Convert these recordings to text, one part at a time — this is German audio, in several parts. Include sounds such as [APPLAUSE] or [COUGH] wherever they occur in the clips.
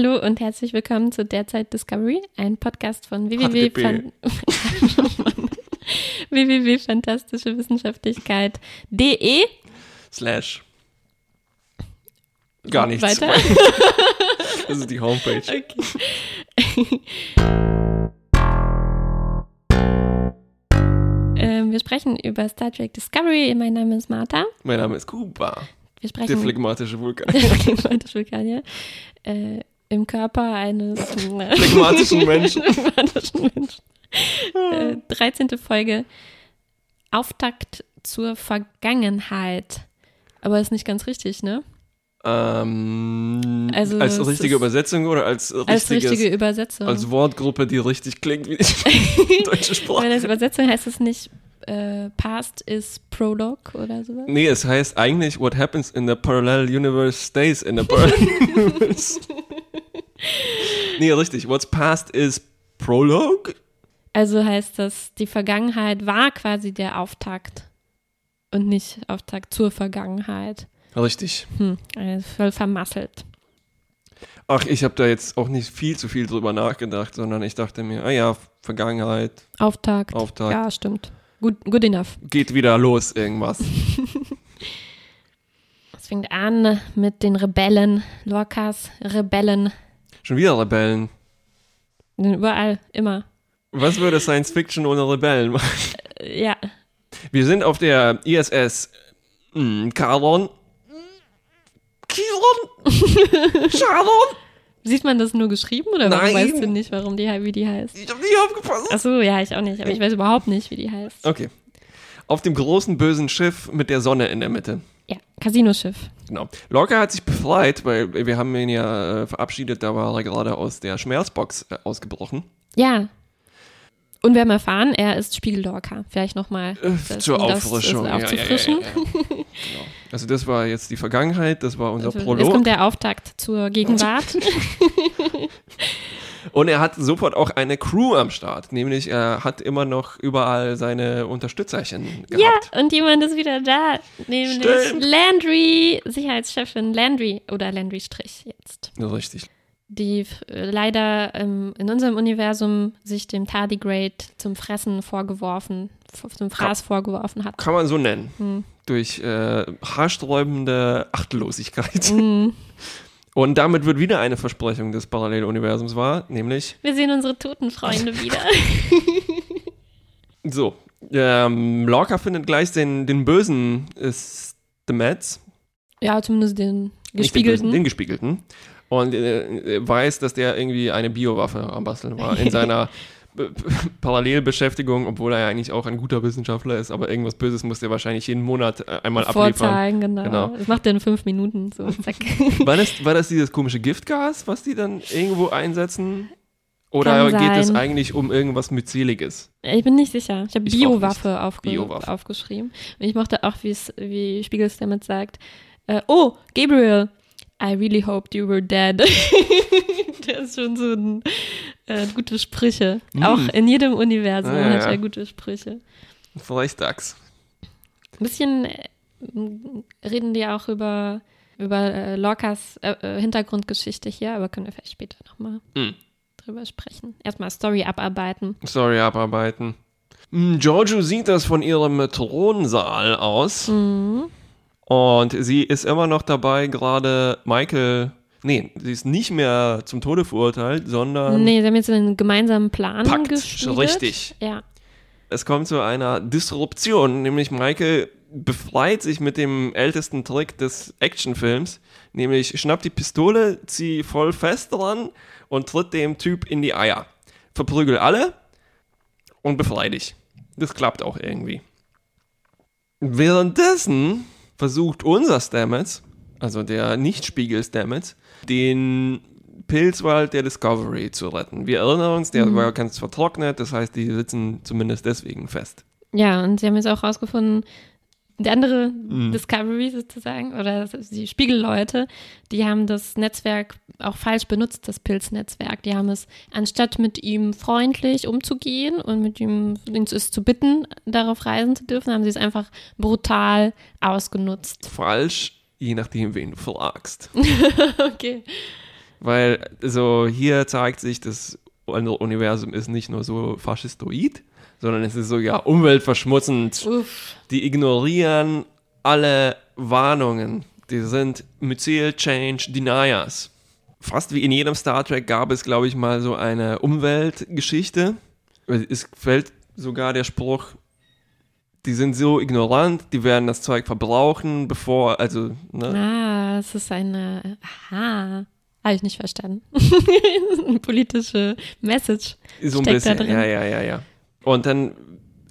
Hallo und herzlich willkommen zu Derzeit Discovery, ein Podcast von www. Fan [LAUGHS] www.fantastischewissenschaftlichkeit.de Slash. Gar nichts. Weiter? [LAUGHS] Das ist die Homepage. Okay. [LAUGHS] ähm, wir sprechen über Star Trek Discovery. Mein Name ist Martha. Mein Name ist Kuba, Wir sprechen der phlegmatische Vulkan. der phlegmatische Vulkanier. Äh, Im Körper eines [LAUGHS] [LAUGHS] Phlegmatischen Menschen. Menschen. Äh, 13. Folge. Auftakt zur Vergangenheit. Aber ist nicht ganz richtig, ne? Ähm, Also, als richtige Übersetzung oder als Als richtige Übersetzung. als Wortgruppe, die richtig klingt wie die [LAUGHS] deutsche Wenn Sprache? das Übersetzung heißt es nicht äh, Past is Prologue oder sowas? Nee, es heißt eigentlich What happens in the parallel universe stays in the parallel universe. [LAUGHS] nee, richtig. What's past is prologue? Also heißt das, die Vergangenheit war quasi der Auftakt und nicht Auftakt zur Vergangenheit. Richtig. Hm, also voll vermasselt. Ach, ich habe da jetzt auch nicht viel zu viel drüber nachgedacht, sondern ich dachte mir, ah ja, Vergangenheit, Auftakt. Auftakt. Ja, stimmt. Good, good enough. geht wieder los irgendwas. [LAUGHS] Es fängt an mit den Rebellen, Lorcas Rebellen. Schon wieder Rebellen. Überall, immer. Was würde Science Fiction ohne Rebellen machen? Äh, Ja, Wir sind auf der ISS hm, Karon. Kiron? Sharon? sieht man das nur geschrieben oder warum Nein. weißt du nicht, warum die, wie die heißt? Ich hab nicht aufgepasst. Achso, ja, ich auch nicht, aber ich weiß überhaupt nicht, wie die heißt. Okay. Auf dem großen bösen Schiff mit der Sonne in der Mitte. Ja, Casino-Schiff. Genau. Lorca hat sich befreit, weil wir haben ihn ja äh, verabschiedet, da war er gerade aus der Schmerzbox äh, ausgebrochen. Ja. Und wir haben erfahren, er ist Spiegellorca. Vielleicht nochmal Äh, zur Auffrischung. Ja, ja, ja, aufzufrischen. ja, ja. Genau. Also das war jetzt die Vergangenheit, das war unser Also, Jetzt Prolog. kommt der Auftakt zur Gegenwart. [LAUGHS] Und er hat sofort auch eine Crew am Start, nämlich er hat immer noch überall seine Unterstützerchen ja, gehabt. und jemand ist wieder da. Nämlich Stimmt. Landry, Sicherheitschefin Landry oder Landry Strich jetzt. Ja. Richtig. Die äh, leider ähm, in unserem Universum sich dem Tardigrade zum Fressen vorgeworfen, zum Fraß vorgeworfen hat. Kann man so nennen. Hm. Durch äh, haarsträubende Achtlosigkeit. Mhm. [LAUGHS] Und damit wird wieder eine Versprechung des Paralleluniversums wahr, nämlich Wir sehen unsere toten Freunde wieder. [LAUGHS] so. Ähm, Lorca findet gleich den, den bösen ist The Mets. ja, zumindest den den, gespiegelten. bösen, den gespiegelten. Und äh, weiß, dass der irgendwie eine Biowaffe am Basteln war in [LAUGHS] seiner [LAUGHS] Parallelbeschäftigung, obwohl er ja eigentlich auch ein guter Wissenschaftler ist, aber irgendwas Böses muss er wahrscheinlich jeden Monat äh, einmal abliefern. Vorzeigen, genau. Genau. Das macht er in fünf Minuten. So, [LAUGHS] zack. War das, war das dieses komische Giftgas, was die dann irgendwo einsetzen? Oder Kann geht es eigentlich um irgendwas Myzeliges? ich bin nicht sicher. Ich habe Biowaffe, aufge Biowaffe. aufgeschrieben. Und ich mochte auch, wie Spiegels damit sagt, äh, oh, Gabriel, I really hoped you were dead. [LAUGHS] Der ist schon so ein äh, gute Sprüche. Mm. Auch in jedem Universum Ah, ja, hat ja. er gute Sprüche. Vielleicht DAX. Ein bisschen äh, reden die auch über, über äh, Lorcas äh, äh, Hintergrundgeschichte hier, aber können wir vielleicht später nochmal Hm. drüber sprechen. Erstmal Story abarbeiten. Sorry, abarbeiten. Hm, Giorgio sieht das von ihrem Thronsaal aus. Mhm. Und sie ist immer noch dabei, gerade Michael. Nee, sie ist nicht mehr zum Tode verurteilt, sondern nee, sie haben jetzt einen gemeinsamen Plan Pakt. geschmiedet. Richtig. Ja. es kommt zu einer Disruption, nämlich Michael befreit sich mit dem ältesten Trick des Actionfilms, nämlich schnappt die Pistole, zieh voll fest dran und tritt dem Typ in die Eier. Verprügel alle und befrei dich. Das klappt auch irgendwie. Währenddessen versucht unser Stamets, also der Nicht-Spiegel Stamets, den Pilzwald der Discovery zu retten. Wir erinnern uns, der war ganz vertrocknet, das heißt, die sitzen zumindest deswegen fest. Ja, und sie haben jetzt auch rausgefunden, die andere Mhm. Discovery sozusagen, oder die Spiegelleute, die haben das Netzwerk auch falsch benutzt, das Pilznetzwerk. Die haben es, anstatt mit ihm freundlich umzugehen und mit ihm es zu bitten, darauf reisen zu dürfen, haben sie es einfach brutal ausgenutzt. Falsch, je nachdem, wen du fragst. [LAUGHS] okay. Weil so hier zeigt sich, das Universum ist nicht nur so faschistoid, sondern es ist sogar umweltverschmutzend. Uff. Die ignorieren alle Warnungen. Die sind Mycel Change Deniers. Fast wie in jedem Star Trek gab es, glaube ich, mal so eine Umweltgeschichte. Es fällt sogar der Spruch, die sind so ignorant, die werden das Zeug verbrauchen, bevor, also, ne? Ah, es ist eine. Aha. Habe ich nicht verstanden. [LAUGHS] eine politische Message. So ein steckt bisschen, da drin. ja, ja, ja, ja. Und dann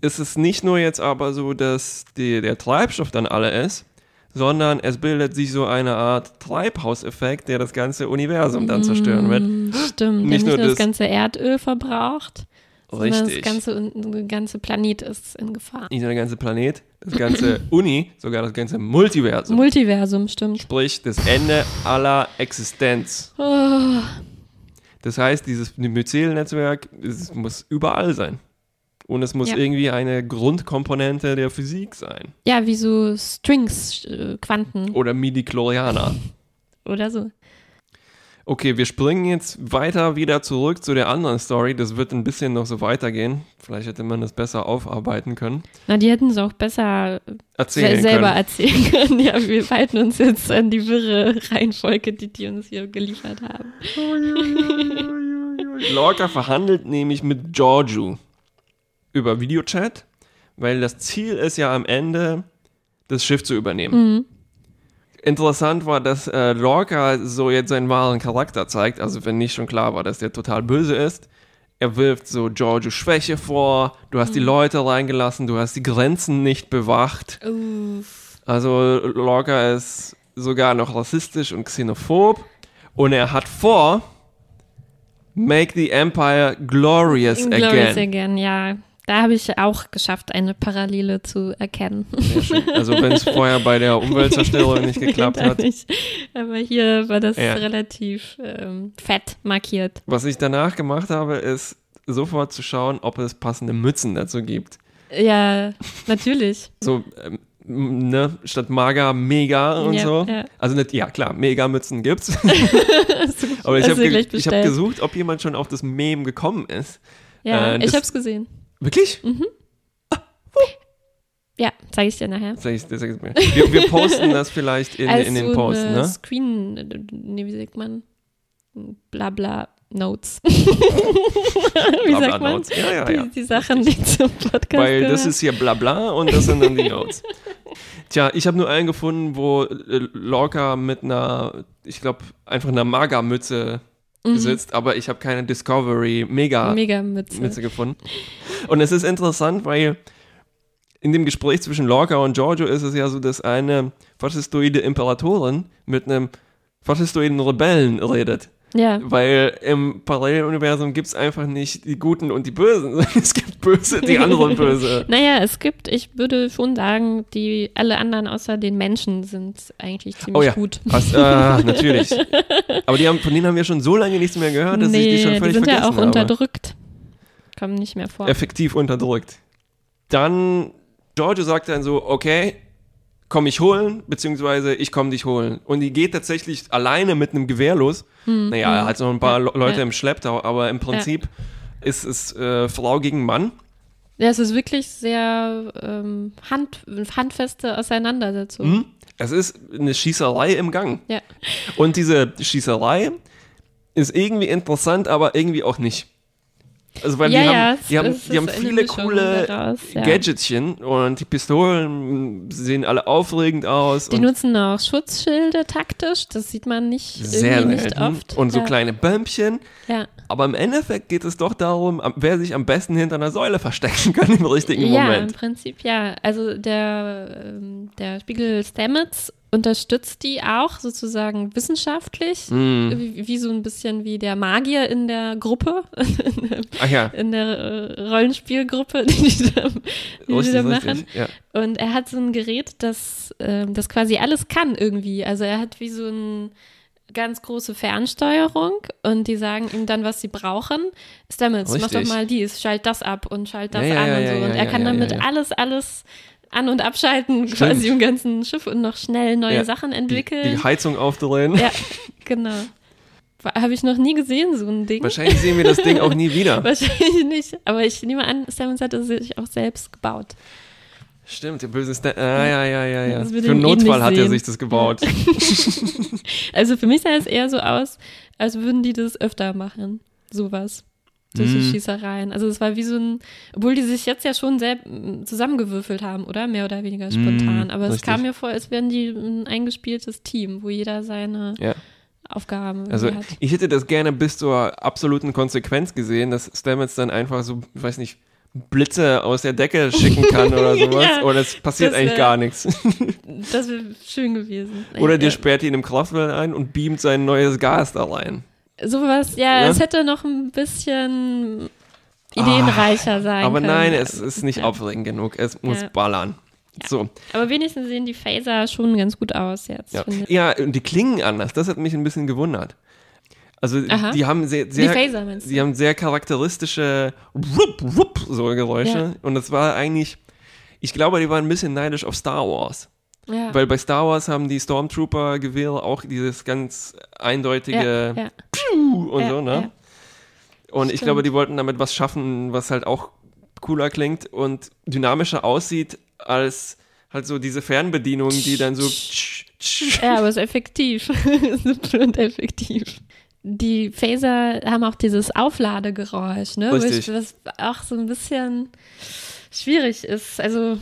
ist es nicht nur jetzt aber so, dass die, der Treibstoff dann alle ist, sondern es bildet sich so eine Art Treibhauseffekt, der das ganze Universum dann zerstören wird. Mm, Stimmt, Nicht nicht nur nur das das- ganze Erdöl verbraucht, Richtig. das ganze, der ganze Planet ist in Gefahr. Nicht nur der ganze Planet, das ganze [CLEARS THROAT] Uni, sogar das ganze Multiversum. Multiversum, stimmt. Sprich, das Ende aller Existenz. Oh, Das heißt, dieses Myzel-Netzwerk muss überall sein. Und es muss Ja. irgendwie eine Grundkomponente der Physik sein. ja, wie so Strings, äh, Quanten Oder Midi-Chlorianer. oder so. Okay, wir springen jetzt weiter wieder zurück zu der anderen Story. Das wird ein bisschen noch so weitergehen. Vielleicht hätte man das besser aufarbeiten können. Na, die hätten es auch besser Erzählen se selber können. erzählen [LAUGHS] können. Ja, wir halten uns jetzt an die wirre Reihenfolge, die die uns hier geliefert haben. Lorca verhandelt nämlich mit Giorgio über Videochat, weil das Ziel ist ja am Ende, das Schiff zu übernehmen. Mhm. Interessant war, dass äh, Lorca so jetzt seinen wahren Charakter zeigt, also wenn nicht schon klar war, dass der total böse ist. Er wirft so Giorgio Schwäche vor, du hast die Leute reingelassen, du hast die Grenzen nicht bewacht. Uff. Also Lorca ist sogar noch rassistisch und xenophob und er hat vor, make the Empire glorious, Glorious again. again, ja. Da habe ich auch geschafft, eine Parallele zu erkennen. Also wenn es vorher bei der Umweltzerstörung nicht [LAUGHS] geklappt Da hat. nicht. Aber hier war das Ja. relativ ähm, fett markiert. Was ich danach gemacht habe, ist sofort zu schauen, ob es passende Mützen dazu gibt. Ja, natürlich. [LAUGHS] So, ähm, ne, statt Maga, Mega und Ja, so. ja. Also nicht, ja klar, Mega-Mützen gibt's. [LAUGHS] Hast du- Aber ich habe ge hab gesucht, ob jemand schon auf das Meme gekommen ist. Ja, äh, ich habe es gesehen. Wirklich? Ja, zeige ich dir nachher. Sag ich, das sag ich mir. Wir, wir posten das vielleicht in, Als in den so Post, eine ne? Screen, nee, wie sagt man? Blabla Notes. [LAUGHS] wie Blabla sagt man? Notes. Ja, ja, die, ja. die Sachen, die zum Podcast Weil das gehören. ist hier Blabla und das sind dann die Notes. [LAUGHS] Tja, ich habe nur einen gefunden, wo Lorca mit einer, ich glaube, einfach einer Sitzt, aber ich habe keine Discovery Mega Mega Mütze. Mütze gefunden. Und es ist interessant, weil in dem Gespräch zwischen Lorca und Giorgio ist es ja so, dass eine faschistoide Imperatorin mit einem faschistoiden Rebellen redet. Ja. Weil im Paralleluniversum gibt es einfach nicht die Guten und die Bösen, [LAUGHS] sondern es gibt Böse, die anderen Böse. [LAUGHS] Naja, es gibt, ich würde schon sagen, die alle anderen außer den Menschen sind eigentlich ziemlich Oh ja, gut. Hast, äh, [LAUGHS] natürlich. Aber die haben, von denen haben wir schon so lange nichts mehr gehört, dass ich die schon die völlig sind ja auch unterdrückt. Kommen nicht mehr vor. Effektiv unterdrückt. Dann, Giorgio sagt dann so, okay, komm mich holen, beziehungsweise ich komm dich holen. Und die geht tatsächlich alleine mit einem Gewehr los. naja, er hat noch ein paar Hm, Ja, Le- Leute ja. im Schlepptau, aber im Prinzip ist es äh, Frau gegen Mann. Ja, es ist wirklich sehr ähm, hand, handfeste Auseinandersetzung. Hm? Es ist eine Schießerei im Gang. Ja. Und diese Schießerei ist irgendwie interessant, aber irgendwie auch nicht. Also weil Ja, die ja, haben, die haben, die haben viele coole daraus, ja. Gadgetchen und die Pistolen sehen alle aufregend aus Die nutzen auch Schutzschilde taktisch, das sieht man nicht sehr irgendwie nicht selten oft. und so kleine Bömpchen. Ja. Aber im Endeffekt geht es doch darum, wer sich am besten hinter einer Säule verstecken kann im richtigen ja, im Moment. Prinzip ja. Also der, ähm, der Spiegel Stamets unterstützt die auch sozusagen wissenschaftlich, Hm. wie, wie so ein bisschen wie der Magier in der Gruppe, [LAUGHS] Ach ja, in der äh, Rollenspielgruppe, die die da, die die richtig, da machen. richtig. Ja. Und er hat so ein Gerät, das, ähm, das quasi alles kann irgendwie. Also er hat wie so ein ganz große Fernsteuerung und die sagen ihm dann, was sie brauchen. Stamets, mach doch mal dies, schalt das ab und schalt das Ja, an und so. Und er kann damit alles, alles an- und abschalten, Stimmt. quasi im ganzen Schiff und noch schnell neue Ja. Sachen Die, entwickeln. die Heizung aufdrehen. ja, genau. habe ich noch nie gesehen, so ein Ding. Wahrscheinlich sehen wir das Ding auch nie wieder. [LAUGHS] Wahrscheinlich nicht. Aber ich nehme an, Stamets hat es sich auch selbst gebaut. Stimmt, der böse Stan. Ah, ja, ja, ja, ja. Für einen Notfall ähnlich hat er sich das gebaut. [LAUGHS] Also für mich sah es eher so aus, als würden die das öfter machen. Sowas. Solche Mm. Schießereien. Also es war wie so ein, obwohl die sich jetzt ja schon selbst zusammengewürfelt haben, oder? Mehr oder weniger spontan. Aber es Mm, richtig. kam mir vor, als wären die ein eingespieltes Team, wo jeder seine Ja. Aufgaben Also hat. ich hätte das gerne bis zur absoluten Konsequenz gesehen, dass Stamets dann einfach so, ich weiß nicht, Blitze aus der Decke schicken kann oder [LAUGHS] sowas. Ja, oder es passiert das eigentlich wär- gar nichts. Das wäre schön gewesen. Oder der ja, sperrt ihn im Kraftwerk ein und beamt sein neues Gas da rein. Sowas, ja, Ja? es hätte noch ein bisschen ideenreicher sein Ah, Aber können. nein, es ist nicht ja. aufregend genug. Es muss Ja. ballern. So, Aber wenigstens sehen die Phaser schon ganz gut aus jetzt. ja. ja, und die klingen anders. Das hat mich ein bisschen gewundert. Also Aha. die haben sehr, Die sehr Phaser meinst du? Sie haben sehr charakteristische Rup, Rup, so Geräusche. Ja. Und das war eigentlich, ich glaube, die waren ein bisschen neidisch auf Star Wars. Ja. Weil bei Star Wars haben die Stormtrooper-Gewehre auch dieses ganz eindeutige ja, ja. Piu und so, ne? Und ich Stimmt. glaube, die wollten damit was schaffen, was halt auch cooler klingt und dynamischer aussieht als halt so diese Fernbedienung, die dann so. Ja, aber es [LAUGHS] ist effektiv. Simpel und effektiv. Die Phaser haben auch dieses Aufladegeräusch, ne? Richtig. Ich, was auch so ein bisschen schwierig ist. Also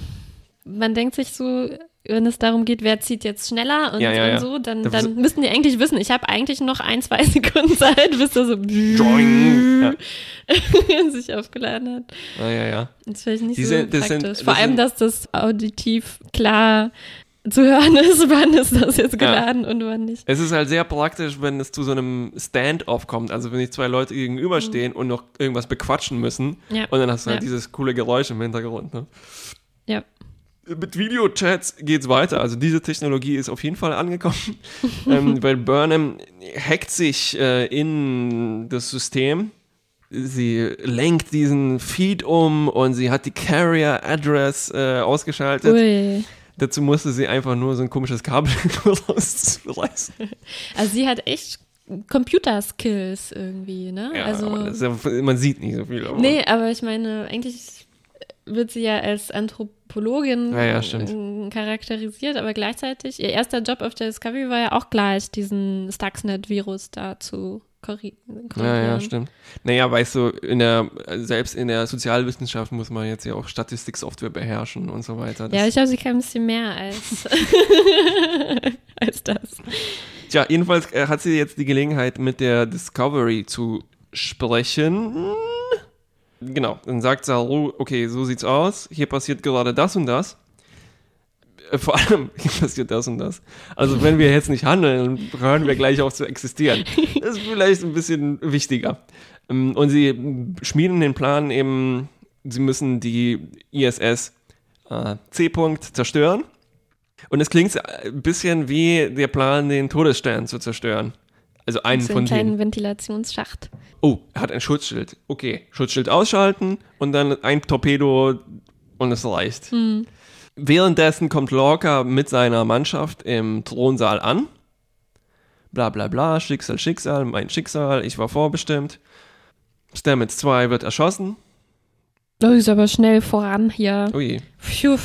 man denkt sich so, wenn es darum geht, wer zieht jetzt schneller und, Ja, ja, und ja. so, dann, Da- dann müssten die eigentlich wissen, ich habe eigentlich noch ein, zwei [LAUGHS] Sekunden Zeit, bis er so. Ja. [LAUGHS] sich aufgeladen hat. Ah, ja, ja. Das finde ich nicht Die so sind- praktisch. sind- Vor allem, sind- dass das auditiv klar zu hören ist, [LAUGHS] wann ist das jetzt geladen und wann nicht. Es ist halt sehr praktisch, wenn es zu so einem Stand-off kommt. Also wenn sich zwei Leute gegenüberstehen und noch irgendwas bequatschen müssen. Mhm. Ja. Und dann hast du halt Ja. dieses coole Geräusch im Hintergrund. Ne? Ja. Mit Videochats geht's weiter. Also diese Technologie ist auf jeden Fall angekommen, [LAUGHS] ähm, weil Burnham hackt sich äh, in das System. Sie lenkt diesen Feed um und sie hat die Carrier Address äh, ausgeschaltet. Ui. Dazu musste sie einfach nur so ein komisches Kabel [LAUGHS] rausreißen. [LAUGHS] Also sie hat echt Computerskills irgendwie, ne? Ja, also, ja, man sieht nicht so viel. Aber nee, aber ich meine, eigentlich wird sie ja als Anthropologin Ja, ja, stimmt. äh, charakterisiert, aber gleichzeitig, ihr erster Job auf der Discovery war ja auch gleich, diesen Stuxnet-Virus da zu korri- korrigieren. Ja, ja, stimmt. Naja, weißt du, in der, selbst in der Sozialwissenschaft muss man jetzt ja auch Statistiksoftware beherrschen und so weiter. Das, Ja, ich glaube, sie kann ein bisschen mehr als, [LAUGHS] als das. Tja, jedenfalls äh, hat sie jetzt die Gelegenheit, mit der Discovery zu sprechen. Genau, dann sagt Saru, okay, so sieht's aus, hier passiert gerade das und das. Äh, Vor allem, [LAUGHS] hier passiert das und das. Also wenn wir jetzt nicht handeln, hören wir gleich auf zu existieren. Das ist vielleicht ein bisschen wichtiger. Ähm, Und sie schmieden den Plan eben, sie müssen die ISS äh, C-Punkt zerstören. Und es klingt ein bisschen wie der Plan, den Todesstern zu zerstören. Also einen So von einen kleinen denen. Ventilationsschacht. Oh, er hat ein Schutzschild. Okay, Schutzschild ausschalten und dann ein Torpedo und es reicht. Hm. Währenddessen kommt Lorca mit seiner Mannschaft im Thronsaal an. Bla bla bla, Schicksal, Schicksal, mein Schicksal, ich war vorbestimmt. Stamets 2 wird erschossen. Oh, ist aber schnell voran hier. Ui. Pfiuh.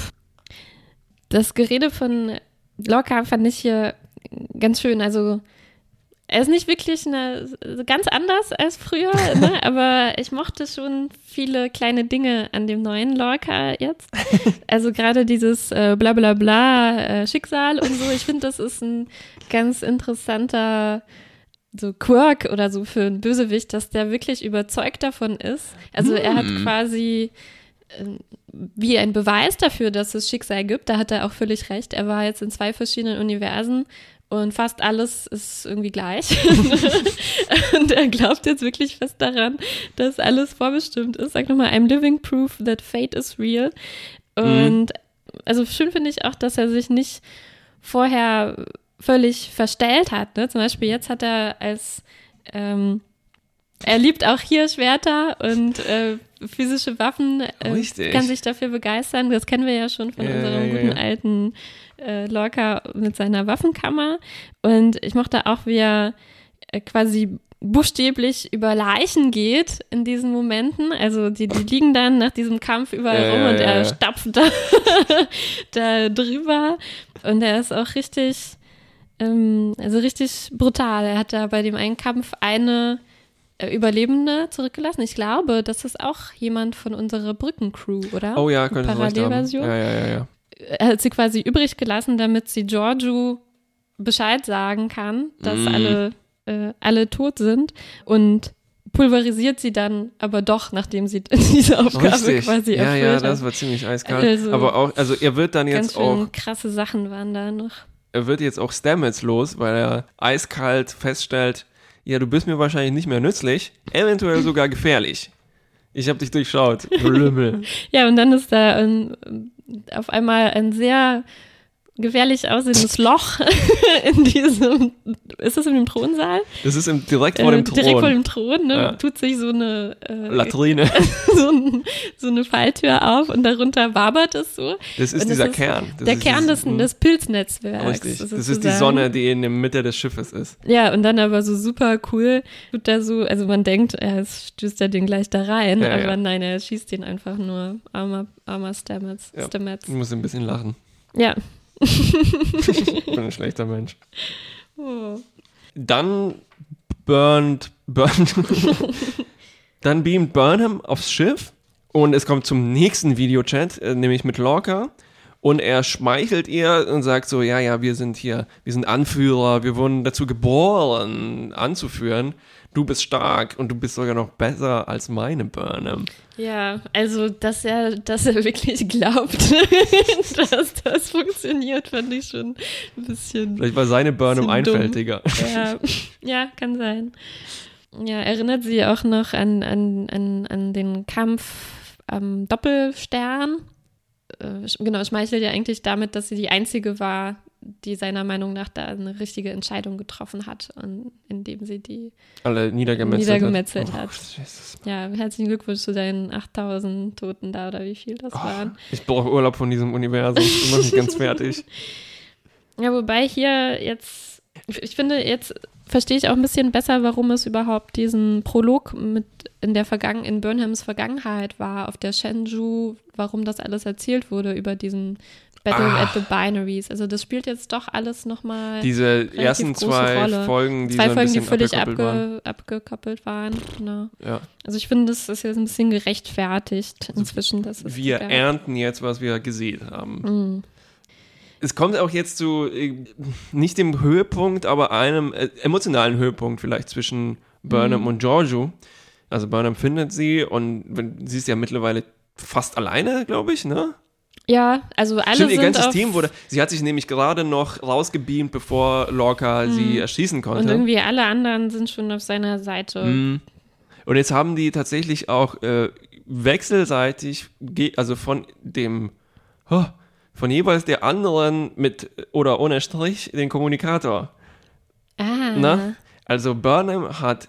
Das Gerede von Locke fand ich hier ganz schön. Also, er ist nicht wirklich eine, ganz anders als früher, ne? [LAUGHS] aber ich mochte schon viele kleine Dinge an dem neuen Lorca jetzt. Also gerade dieses äh, bla bla bla äh, Schicksal und so. Ich finde, das ist ein ganz interessanter so Quirk oder so für einen Bösewicht, dass der wirklich überzeugt davon ist. Also er hat quasi ähm, wie ein Beweis dafür, dass es Schicksal gibt, da hat er auch völlig recht. Er war jetzt in zwei verschiedenen Universen und fast alles ist irgendwie gleich. [LAUGHS] und er glaubt jetzt wirklich fest daran, dass alles vorbestimmt ist. Sag nochmal, I'm living proof that fate is real. Und also schön finde ich auch, dass er sich nicht vorher völlig verstellt hat. Ne? Zum Beispiel jetzt hat er als ähm, er liebt auch hier Schwerter und äh, physische Waffen, äh, Richtig. kann sich dafür begeistern. Das kennen wir ja schon von Ja, unserem ja, guten ja. alten äh, Lorca mit seiner Waffenkammer. Und ich mochte auch, wie er äh, quasi buchstäblich über Leichen geht in diesen Momenten. Also die, die liegen dann nach diesem Kampf überall Ja, rum ja, und er ja, stapft da, [LAUGHS] da drüber. Und er ist auch richtig, ähm, also richtig brutal. Er hat da bei dem einen Kampf eine äh, Überlebende zurückgelassen. Ich glaube, das ist auch jemand von unserer Brückencrew, oder? Oh ja, könnte. Parallelversion. Ja, ja, ja, ja. Er hat sie quasi übrig gelassen, damit sie Giorgio Bescheid sagen kann, dass Mm. alle, äh, alle tot sind und pulverisiert sie dann aber doch, nachdem sie [LAUGHS] diese Aufgabe Richtig. quasi ja, erfüllt ja, hat. das war ziemlich eiskalt. Also- Aber auch, also er wird dann Ganz jetzt auch, krasse Sachen waren da noch. er wird jetzt auch Stamets los, weil er eiskalt feststellt, ja, du bist mir wahrscheinlich nicht mehr nützlich, eventuell sogar gefährlich. Ich habe dich durchschaut. [LAUGHS] Blümmel. Ja, und dann ist da ein, auf einmal ein sehr gefährlich aussehendes Loch [LAUGHS] in diesem, ist das in dem Thronsaal? Das ist im, direkt vor dem Äh, Thron. Direkt vor dem Thron, ne? Ja. Tut sich so eine äh, Latrine. [LAUGHS] so, ein, so eine Falltür auf und darunter wabert es so. Das ist das dieser ist Kern. Das der ist Kern dieses- des, des Pilznetzwerks. Richtig. Das ist die. Sonne, die in der Mitte des Schiffes ist. Ja, und dann aber so super cool, tut da so, also man denkt, er stößt ja den gleich da rein, Ja, aber ja. nein, er schießt den einfach nur. Armer, armer Stamets. Ja. Stamets. Ich muss ein bisschen lachen. Ja. Ich bin ein schlechter Mensch. Oh. Dann burnt, burnt, [LAUGHS] dann beamt Burnham aufs Schiff und es kommt zum nächsten Videochat, äh, nämlich mit Lorca. Und er schmeichelt ihr und sagt so, ja, ja, wir sind hier, wir sind Anführer, wir wurden dazu geboren, anzuführen. Du bist stark und du bist sogar noch besser als meine Burnham. Ja, also, dass er, dass er wirklich glaubt, [LAUGHS] dass das funktioniert, fand ich schon ein bisschen. Vielleicht war seine Burnham einfältiger. Ja, ja, kann sein. Ja, erinnert sie auch noch an, an, an, an den Kampf am Doppelstern. Äh, genau, schmeichelt ja eigentlich damit, dass sie die einzige war, die seiner Meinung nach da eine richtige Entscheidung getroffen hat, und indem sie die, Alle niedergemetzelt, Niedergemetzelt hat. Oh, ja, herzlichen Glückwunsch zu deinen 8000 Toten da oder wie viel das waren. Ich brauche Urlaub von diesem Universum. Ich mache mich ganz [LAUGHS] fertig. Ja, wobei hier jetzt, ich finde, jetzt verstehe ich auch ein bisschen besser, warum es überhaupt diesen Prolog mit in der Vergangen in Burnhams Vergangenheit war, auf der Shenzhou, warum das alles erzählt wurde über diesen Battle Ah. at the Binaries. Also das spielt jetzt doch alles nochmal Diese ersten zwei Rolle. Folgen, die zwei so Folgen, die völlig abgekoppelt waren. abge, abgekoppelt waren. Genau. Ja. Also ich finde, das ist jetzt ein bisschen gerechtfertigt inzwischen. Dass es Wir ernten jetzt, was wir gesehen haben. Mhm. Es kommt auch jetzt zu äh, nicht dem Höhepunkt, aber einem äh, emotionalen Höhepunkt vielleicht zwischen Burnham Mhm. und Giorgio. Also Burnham findet sie und sie ist ja mittlerweile fast alleine, glaube ich, ne? Ja, also alle Stimmt, ihr ganzes Team wurde. Sie hat sich nämlich gerade noch rausgebeamt, bevor Lorca sie erschießen konnte. Mhm. und irgendwie alle anderen sind schon auf seiner Seite. Mhm. Und jetzt haben die tatsächlich auch äh, wechselseitig, also von dem, oh, von jeweils der anderen mit oder ohne Strich den Kommunikator. Ah. Ne? Also Burnham hat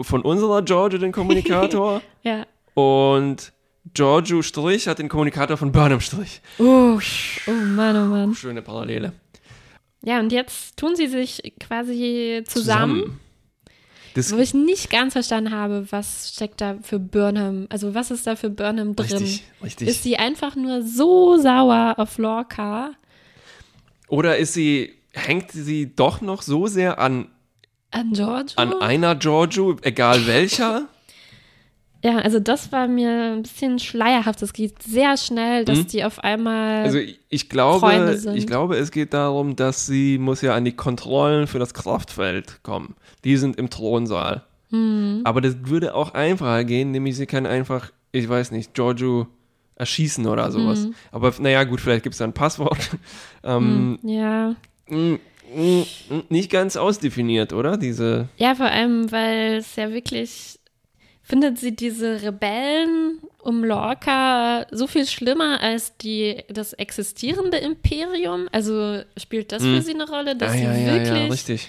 von unserer Giorgio den Kommunikator [LAUGHS] Ja. und Giorgio Strich hat den Kommunikator von Burnham Strich. Oh, oh Mann, oh Mann. Schöne Parallele. Ja, und jetzt tun sie sich quasi zusammen, Das wo ich nicht ganz verstanden habe, was steckt da für Burnham, also was ist da für Burnham drin? richtig, richtig. Ist sie einfach nur so sauer auf Lorca, Oder ist sie, hängt sie doch noch so sehr an, an George? an einer Giorgio, egal welcher? Ja, also das war mir ein bisschen schleierhaft. Es geht sehr schnell, dass Mhm. die auf einmal. Also ich, glaube, ich glaube, es geht darum, dass sie muss ja an die Kontrollen für das Kraftfeld kommen. Die sind im Thronsaal. Hm. Aber das würde auch einfacher gehen, nämlich sie kann einfach, ich weiß nicht, Giorgio erschießen oder sowas. Mhm. Aber naja, gut, vielleicht gibt es da ein Passwort. [LAUGHS] ähm, ja. mm, mm, mm, nicht ganz ausdefiniert, oder? Diese. Ja, vor allem, weil es ja wirklich findet sie diese Rebellen um Lorca so viel schlimmer als die das existierende Imperium. Also spielt das Hm. für sie eine Rolle, dass Ah, sie ja, ja, wirklich ja, richtig.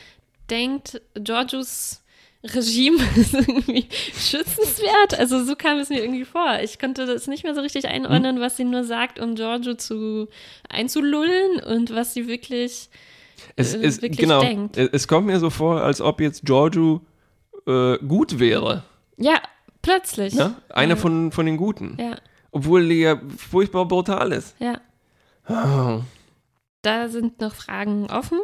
denkt, Georgius Regime [LAUGHS] ist irgendwie schützenswert. Also so kam es mir irgendwie vor. Ich konnte das nicht mehr so richtig Hm. einordnen, was sie nur sagt, um Giorgio zu einzulullen und was sie wirklich Es, äh, es, wirklich genau, denkt. es, es kommt mir so vor, als ob jetzt Giorgio äh, gut wäre. Ja, plötzlich. Ne? Einer Ja. von, von den Guten. Ja, Obwohl die ja furchtbar brutal ist. ja. Oh. Da sind noch Fragen offen.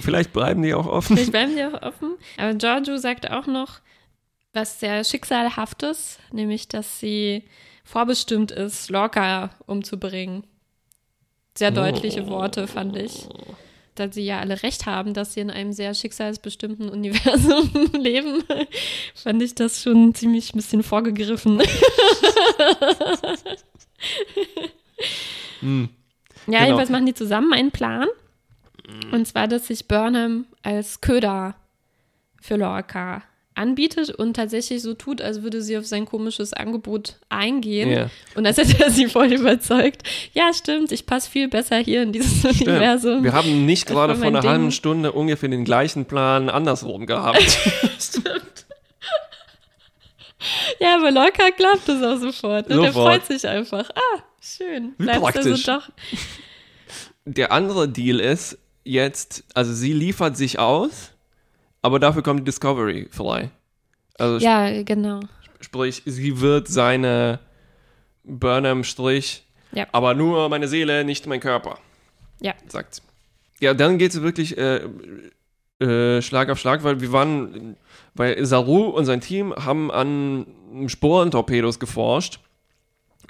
Vielleicht bleiben die auch [LAUGHS] offen. Vielleicht bleiben die auch offen. Aber Giorgio sagt auch noch was sehr Schicksalhaftes, nämlich, dass sie vorbestimmt ist, Lorca umzubringen. Sehr deutliche Worte, fand ich. Da sie ja alle recht haben, dass sie in einem sehr schicksalsbestimmten [LAUGHS] Universum [LAUGHS] leben, fand ich das schon ziemlich ein bisschen vorgegriffen. [LAUGHS] Hm. Ja, Genau. jedenfalls machen die zusammen einen Plan. Und zwar, dass sich Burnham als Köder für Lorca anbietet und tatsächlich so tut, als würde sie auf sein komisches Angebot eingehen. Ja. Und als hätte er sie voll überzeugt. Ja, stimmt, ich passe viel besser hier in dieses Universum. Wir haben nicht Das gerade vor einer halben. Stunde ungefähr den gleichen Plan andersrum gehabt. [LAUGHS] Stimmt. Ja, aber Lorca glaubt es auch sofort. Ne? Der Sofort. freut sich einfach. Ah, schön. Wie Bleibst also praktisch. doch. Der andere Deal ist jetzt, also sie liefert sich aus, aber dafür kommt die Discovery frei. Also Ja, genau. sprich, sie wird seine Burnham-Strich, Ja. aber nur meine Seele, nicht mein Körper. Ja. Sagt sie. Ja, dann geht es wirklich äh, äh, Schlag auf Schlag, weil wir waren, weil Saru und sein Team haben an Sporentorpedos geforscht,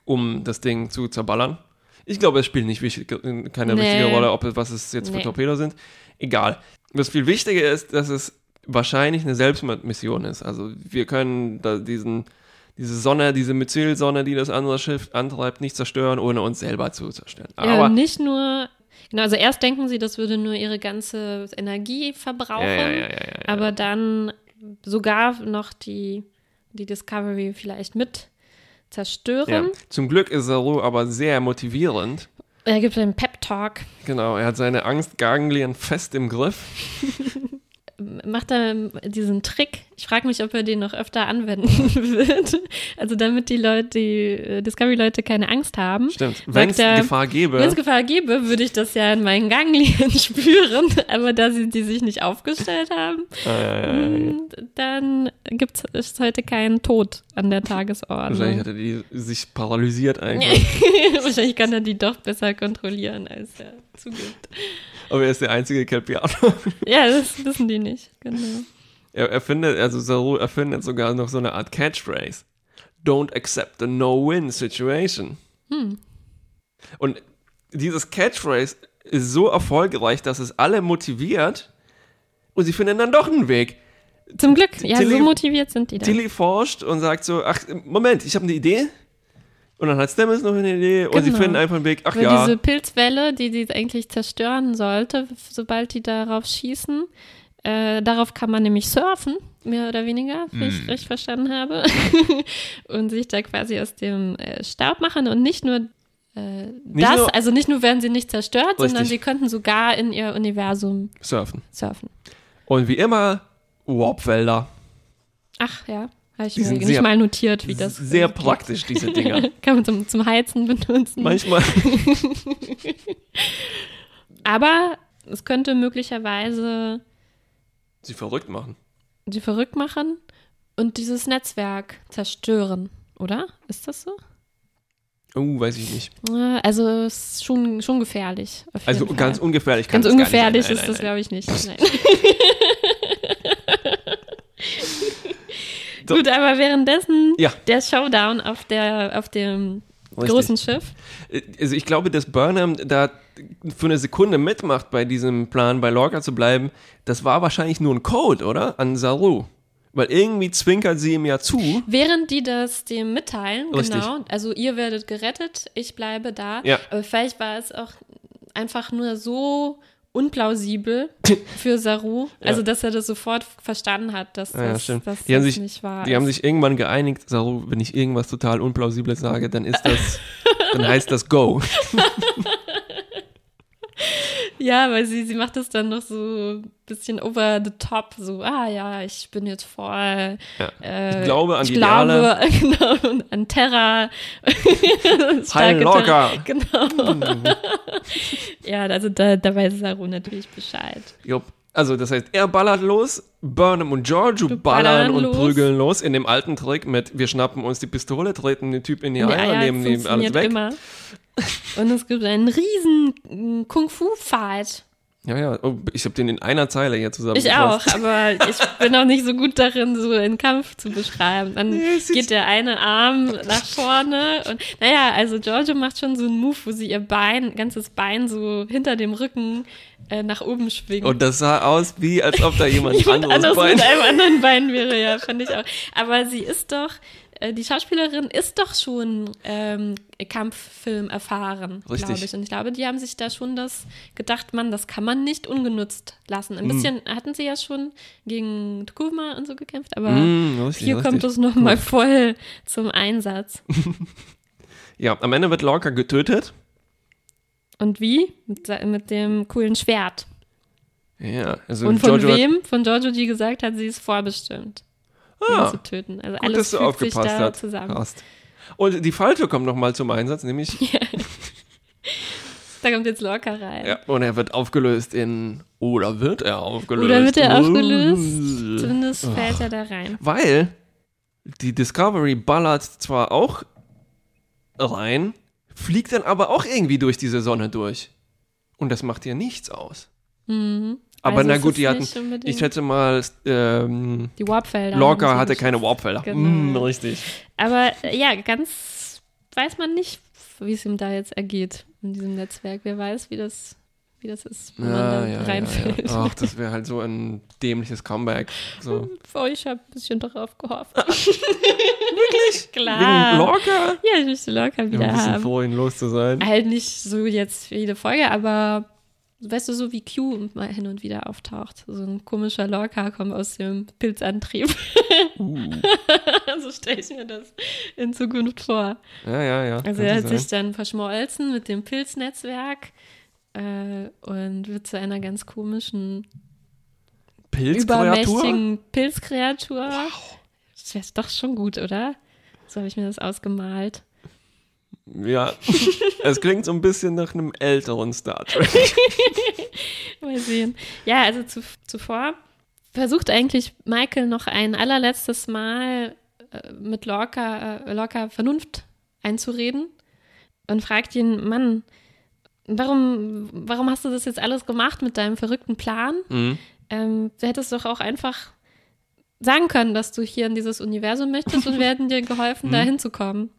um das Ding zu zerballern. Ich glaube, es spielt nicht wichtig, keine Nee. wichtige Rolle, ob was es jetzt für Nee. Torpedos sind. Egal. Was viel wichtiger ist, dass es wahrscheinlich eine Selbstmission ist. Also wir können diesen, diese Sonne, diese Methylsonne, die das andere Schiff antreibt, nicht zerstören, ohne uns selber zu zerstören. Ja, Aber nicht nur, genau, also erst denken sie, das würde nur ihre ganze Energie verbrauchen, ja, ja, ja, ja, ja. aber dann sogar noch die, die Discovery vielleicht mit zerstören. Ja. Zum Glück ist Saru aber sehr motivierend. Er gibt einen Pep-Talk, Genau, er hat seine Angstganglien fest im Griff. [LAUGHS] macht er diesen Trick. Ich frage mich, ob er den noch öfter anwenden [LAUGHS] wird. Also damit die Leute, die äh, Discovery-Leute keine Angst haben. Stimmt. Wenn es Gefahr gäbe. Wenn es Gefahr gäbe, würde ich das ja in meinen Ganglien [LAUGHS] spüren. Aber da sie die sich nicht aufgestellt haben, [LAUGHS] äh, dann gibt es heute keinen Tod an der wahrscheinlich Tagesordnung. hat er die sich paralysiert eigentlich. Wahrscheinlich kann er die doch besser kontrollieren, als er zugibt. Aber er ist der einzige Kelpiano. [LAUGHS] Ja, das wissen die nicht. Genau. Er erfindet, also Saru erfindet sogar noch so eine Art Catchphrase. Don't accept a no-win situation. Hm. Und dieses Catchphrase ist so erfolgreich, dass es alle motiviert und sie finden dann doch einen Weg. Zum Glück. Ja, Tilly- so motiviert sind die dann. Tilly forscht und sagt so, ach, Moment, ich habe eine Idee. Und dann hat Stamets noch eine Idee und sie Genau. finden einfach einen Weg, ach Weil ja, diese Pilzwelle, die sie eigentlich zerstören sollte, sobald die darauf schießen, äh, darauf kann man nämlich surfen, mehr oder weniger, wie Mhm. ich richtig verstanden habe. [LAUGHS] und sich da quasi aus dem äh, Staub machen und nicht nur äh, Nicht das, nur- also nicht nur werden sie nicht zerstört, sondern Richtig. sie könnten sogar in ihr Universum surfen. surfen. Und wie immer, Warpwälder. Ach ja, habe ich mir nicht sehr- mal notiert, wie das Sehr geht. praktisch, diese Dinger. [LAUGHS] Kann man zum, zum Heizen benutzen. Manchmal. [LAUGHS] Aber es könnte möglicherweise sie verrückt machen. sie verrückt machen und dieses Netzwerk zerstören, oder? Ist das so? Oh, weiß ich nicht. Also es ist schon, schon gefährlich. Also ganz ungefährlich kann ganz das ungefährlich nicht sein. ist das, Nein, glaube ich, nicht. [LAUGHS] Nein. So. Gut, aber währenddessen Ja. der Showdown auf der auf dem nein. großen Schiff. Richtig. Also ich glaube, dass Burnham da für eine Sekunde mitmacht bei diesem Plan, bei Lorca zu bleiben, das war wahrscheinlich nur ein Code, oder? An Saru. Weil irgendwie zwinkert sie ihm ja zu. Während die das dem mitteilen, Richtig. genau. Also ihr werdet gerettet, ich bleibe da. Ja. Aber vielleicht war es auch einfach nur so unplausibel [LAUGHS] für Saru, also dass er das sofort verstanden hat, dass Ja, ja, das, dass das sich- nicht wahr Die haben ist. sich irgendwann geeinigt, Saru, wenn ich irgendwas total Unplausibles sage, dann ist das, [LAUGHS] dann heißt das Go. [LAUGHS] Ja, weil sie, sie macht das dann noch so ein bisschen over the top, so, ah ja, ich bin jetzt voll. Ja. Äh, Ich glaube an ich die Ideale. glaube, [LAUGHS] genau, an Terra. [LAUGHS] Heil locker. Genau. [LAUGHS] ja, also da, da weiß Saru natürlich Bescheid. Jupp. Also, das heißt, er ballert los, Burnham und Giorgio ballern ballern und los. prügeln los in dem alten Trick mit, wir schnappen uns die Pistole, treten den Typ in die Eier, ja, nehmen ihm alles weg. immer. Und es gibt einen riesen Kung-Fu-Fight. Ja, ja, oh, ich habe den in einer Zeile hier Ich zusammengefasst. auch, aber ich bin auch nicht so gut darin, so einen Kampf zu beschreiben. Dann Nee, geht der eine Arm nach vorne und naja, also Giorgio macht schon so einen Move, wo sie ihr Bein, ganzes Bein so hinter dem Rücken äh, nach oben schwingt. Und das sah aus, wie als ob da jemand [LAUGHS] Jemand anderes anderes Bein. mit einem anderen Bein wäre, ja, fand ich auch. Aber sie ist doch, äh, die Schauspielerin ist doch schon ähm, Kampffilm erfahren, glaube ich. Und ich glaube, die haben sich da schon das gedacht, Mann, das kann man nicht ungenutzt lassen. Ein bisschen hatten sie ja schon gegen Tukuma und so gekämpft, aber Mm, richtig, hier richtig. kommt es nochmal voll zum Einsatz. [LAUGHS] Ja, am Ende wird Lorca getötet. Und wie? Mit, mit dem coolen Schwert. Ja, also Und von Giorgio wem? Von Giorgio, die gesagt hat, sie ist vorbestimmt, ihn Ah, zu töten. Also gut, alles dass du fügt sich aufgepasst da hast. zusammen. Passt. Und die Falltür kommt nochmal zum Einsatz, nämlich, [LAUGHS] Da kommt jetzt Lorca rein. ja, und er wird aufgelöst in, oder wird er aufgelöst? Oder wird er aufgelöst? Zumindest fällt er da rein. Weil die Discovery ballert zwar auch rein, fliegt dann aber auch irgendwie durch diese Sonne durch. Und das macht ihr nichts aus. Mhm. Aber Also na gut, die hatten, ich schätze mal, ähm, Die Warpfelder. Lorca hatte keine Warpfelder. Genau. Mm, richtig. Aber äh, ja, ganz weiß man nicht, wie es ihm da jetzt ergeht in diesem Netzwerk. Wer weiß, wie das, wie das ist, wenn man Ja, da ja, ja, reinfällt. ja. Ach, das wäre halt so ein dämliches Comeback. So. [LAUGHS] Ich habe ein bisschen darauf gehofft. [LAUGHS] Wirklich? [LAUGHS] Wegen Klar. Lorca? Ja, ich möchte Lorca Ja, ein wieder bisschen haben. froh, ihn los zu sein. Halt nicht so jetzt jede Folge, aber weißt du, so wie Q mal hin und wieder auftaucht. So ein komischer Lorca kommt aus dem Pilzantrieb. Uh. [LAUGHS] so stelle ich mir das in Zukunft vor. Ja, ja, ja. Also er hat sein. sich dann verschmolzen mit dem Pilznetzwerk äh, und wird zu einer ganz komischen, Pilzkreatur? übermächtigen Pilzkreatur. Das wäre doch schon gut, oder? So habe ich mir das ausgemalt. Ja. [LAUGHS] es klingt so ein bisschen nach einem älteren Star Trek. [LAUGHS] Mal sehen. Ja, also zu, zuvor versucht eigentlich Michael noch ein allerletztes Mal äh, mit Lorca, äh, Lorca Vernunft einzureden und fragt ihn, Mann, warum, warum hast du das jetzt alles gemacht mit deinem verrückten Plan? Mhm. Ähm, du hättest doch auch einfach sagen können, dass du hier in dieses Universum möchtest und wir hätten dir geholfen, da hinzukommen.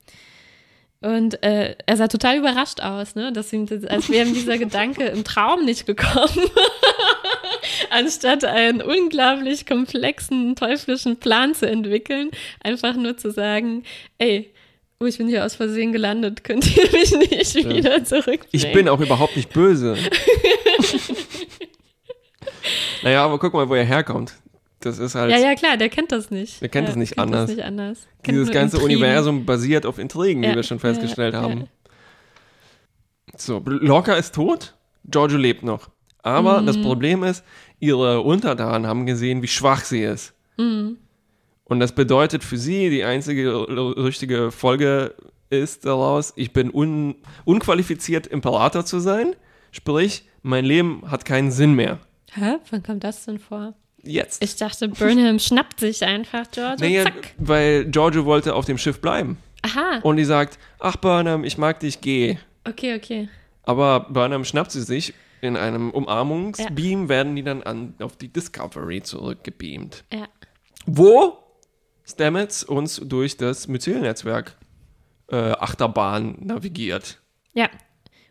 Und äh, er sah total überrascht aus, ne? Dass ihm das, als wäre ihm dieser Gedanke im Traum nicht gekommen. [LAUGHS] Anstatt einen unglaublich komplexen, teuflischen Plan zu entwickeln, einfach nur zu sagen, ey, oh, ich bin hier aus Versehen gelandet, [LAUGHS] könnt ihr mich nicht wieder zurückbringen? Ich bin auch überhaupt nicht böse. [LAUGHS] naja, aber guck mal, wo er herkommt. Das ist halt. Ja, ja, klar, der kennt das nicht. Der kennt ja, das nicht kennt anders. Das nicht anders. Dieses ganze Intrigen. Universum basiert auf Intrigen, Ja, wie wir schon festgestellt ja. haben. So, Lorca ist tot, Giorgio lebt noch. Aber Mhm. das Problem ist, ihre Untertanen haben gesehen, wie schwach sie ist. Mhm. Und das bedeutet für sie, die einzige richtige Folge ist daraus, ich bin un unqualifiziert, Imperator zu sein. Sprich, mein Leben hat keinen Sinn mehr. Hä? Wann kommt das denn vor? Jetzt. Ich dachte, Burnham schnappt sich einfach George naja, zack. weil Giorgio wollte auf dem Schiff bleiben. Aha, Und die sagt, ach Burnham, ich mag dich, geh. okay, okay. Aber Burnham schnappt sie sich. In einem Umarmungsbeam werden die dann an, auf die Discovery zurückgebeamt. Ja. Wo Stamets uns durch das Myzel-Netzwerk äh, Achterbahn navigiert. Ja.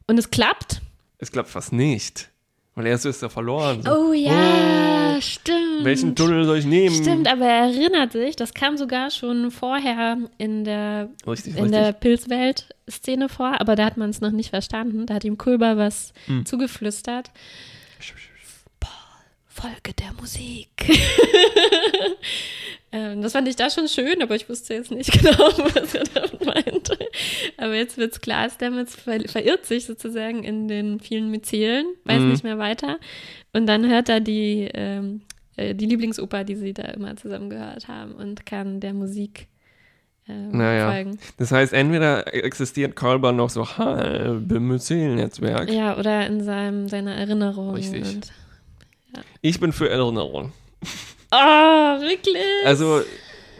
Und es klappt? Es klappt fast nicht. Weil erst ist er verloren. So, Oh ja, stimmt. welchen Tunnel soll ich nehmen? Stimmt, aber er erinnert sich, das kam sogar schon vorher in der, Richtig, in richtig. der Pilzwelt-Szene vor, aber da hat man es noch nicht verstanden. Da hat ihm Kulber was Hm. zugeflüstert. Folge der Musik. [LAUGHS] ähm, das fand ich da schon schön, aber ich wusste jetzt nicht [LAUGHS] genau, was er damit meinte. Aber jetzt wird es klar, Stamets ver verirrt sich sozusagen in den vielen Myzelen, weiß Mhm. nicht mehr weiter. Und dann hört er die, ähm, äh, die Lieblingsoper, die sie da immer zusammen gehört haben und kann der Musik ähm, Naja. folgen. Das heißt, entweder existiert Kolber noch so halb im Myzel-Netzwerk. Ja, oder in seinem, seiner Erinnerung. Richtig. Und, Ich bin für Erinnerung. oh, [LAUGHS] wirklich? Also,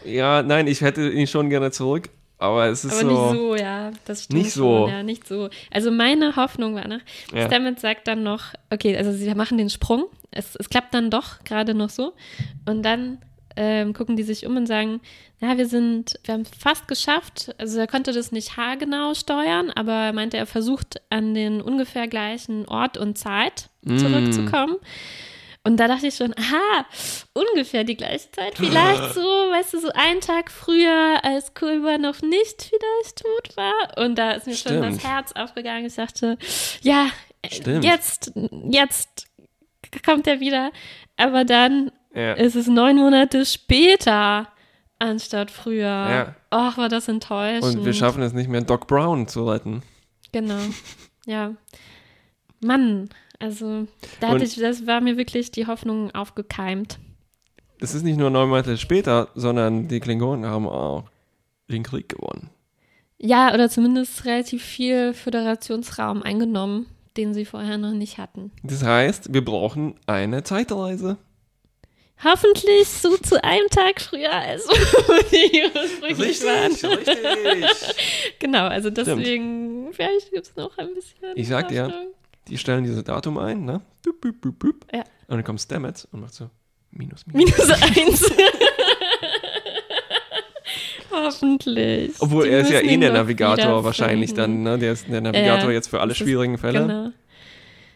ja, nein, ich hätte ihn schon gerne zurück, aber es ist Aber so. nicht so, ja, das stimmt Nicht so. schon, ja, nicht so. Also meine Hoffnung war noch, Ja. Stamets sagt dann noch, okay, also sie machen den Sprung, es, es klappt dann doch gerade noch so und dann ähm, gucken die sich um und sagen, ja, wir sind, wir haben es fast geschafft, also er konnte das nicht haargenau steuern, aber er meinte, er versucht an den ungefähr gleichen Ort und Zeit Mm. Und da dachte ich schon, aha, ungefähr die gleiche Zeit. Vielleicht [LAUGHS] so, weißt du, so einen Tag früher, als Kulber noch nicht vielleicht tot war. Und da ist mir schon Stimmt. das Herz aufgegangen. Ich dachte, ja, Stimmt. jetzt, jetzt kommt er wieder. Aber dann Ja. ist es neun Monate später anstatt früher. Ja. Ach, war das enttäuschend. Und wir schaffen es nicht mehr, Doc Brown zu retten. Genau. Ja. Mann, also da hatte ich, das war mir wirklich die Hoffnung aufgekeimt. Es ist nicht nur neun Monate später, sondern die Klingonen haben auch den Krieg gewonnen. Ja, oder zumindest relativ viel Föderationsraum eingenommen, den sie vorher noch nicht hatten. Das heißt, wir brauchen eine Zeitreise. Hoffentlich so zu einem Tag früher, als die ursprünglich waren. richtig. [LAUGHS] Genau, also deswegen, vielleicht gibt es noch ein bisschen. Ich sag dir, Hoffnung. Die stellen dieses Datum ein, ne? Bup, bup, bup, bup. Ja. Und dann kommt Stamets und macht so minus, minus. Minus [LAUGHS] eins. [LAUGHS] Hoffentlich. Obwohl Die er ist ja eh der Navigator wahrscheinlich dann, ne? Der ist der Navigator Ja, jetzt für alle ist- schwierigen Fälle. Genau.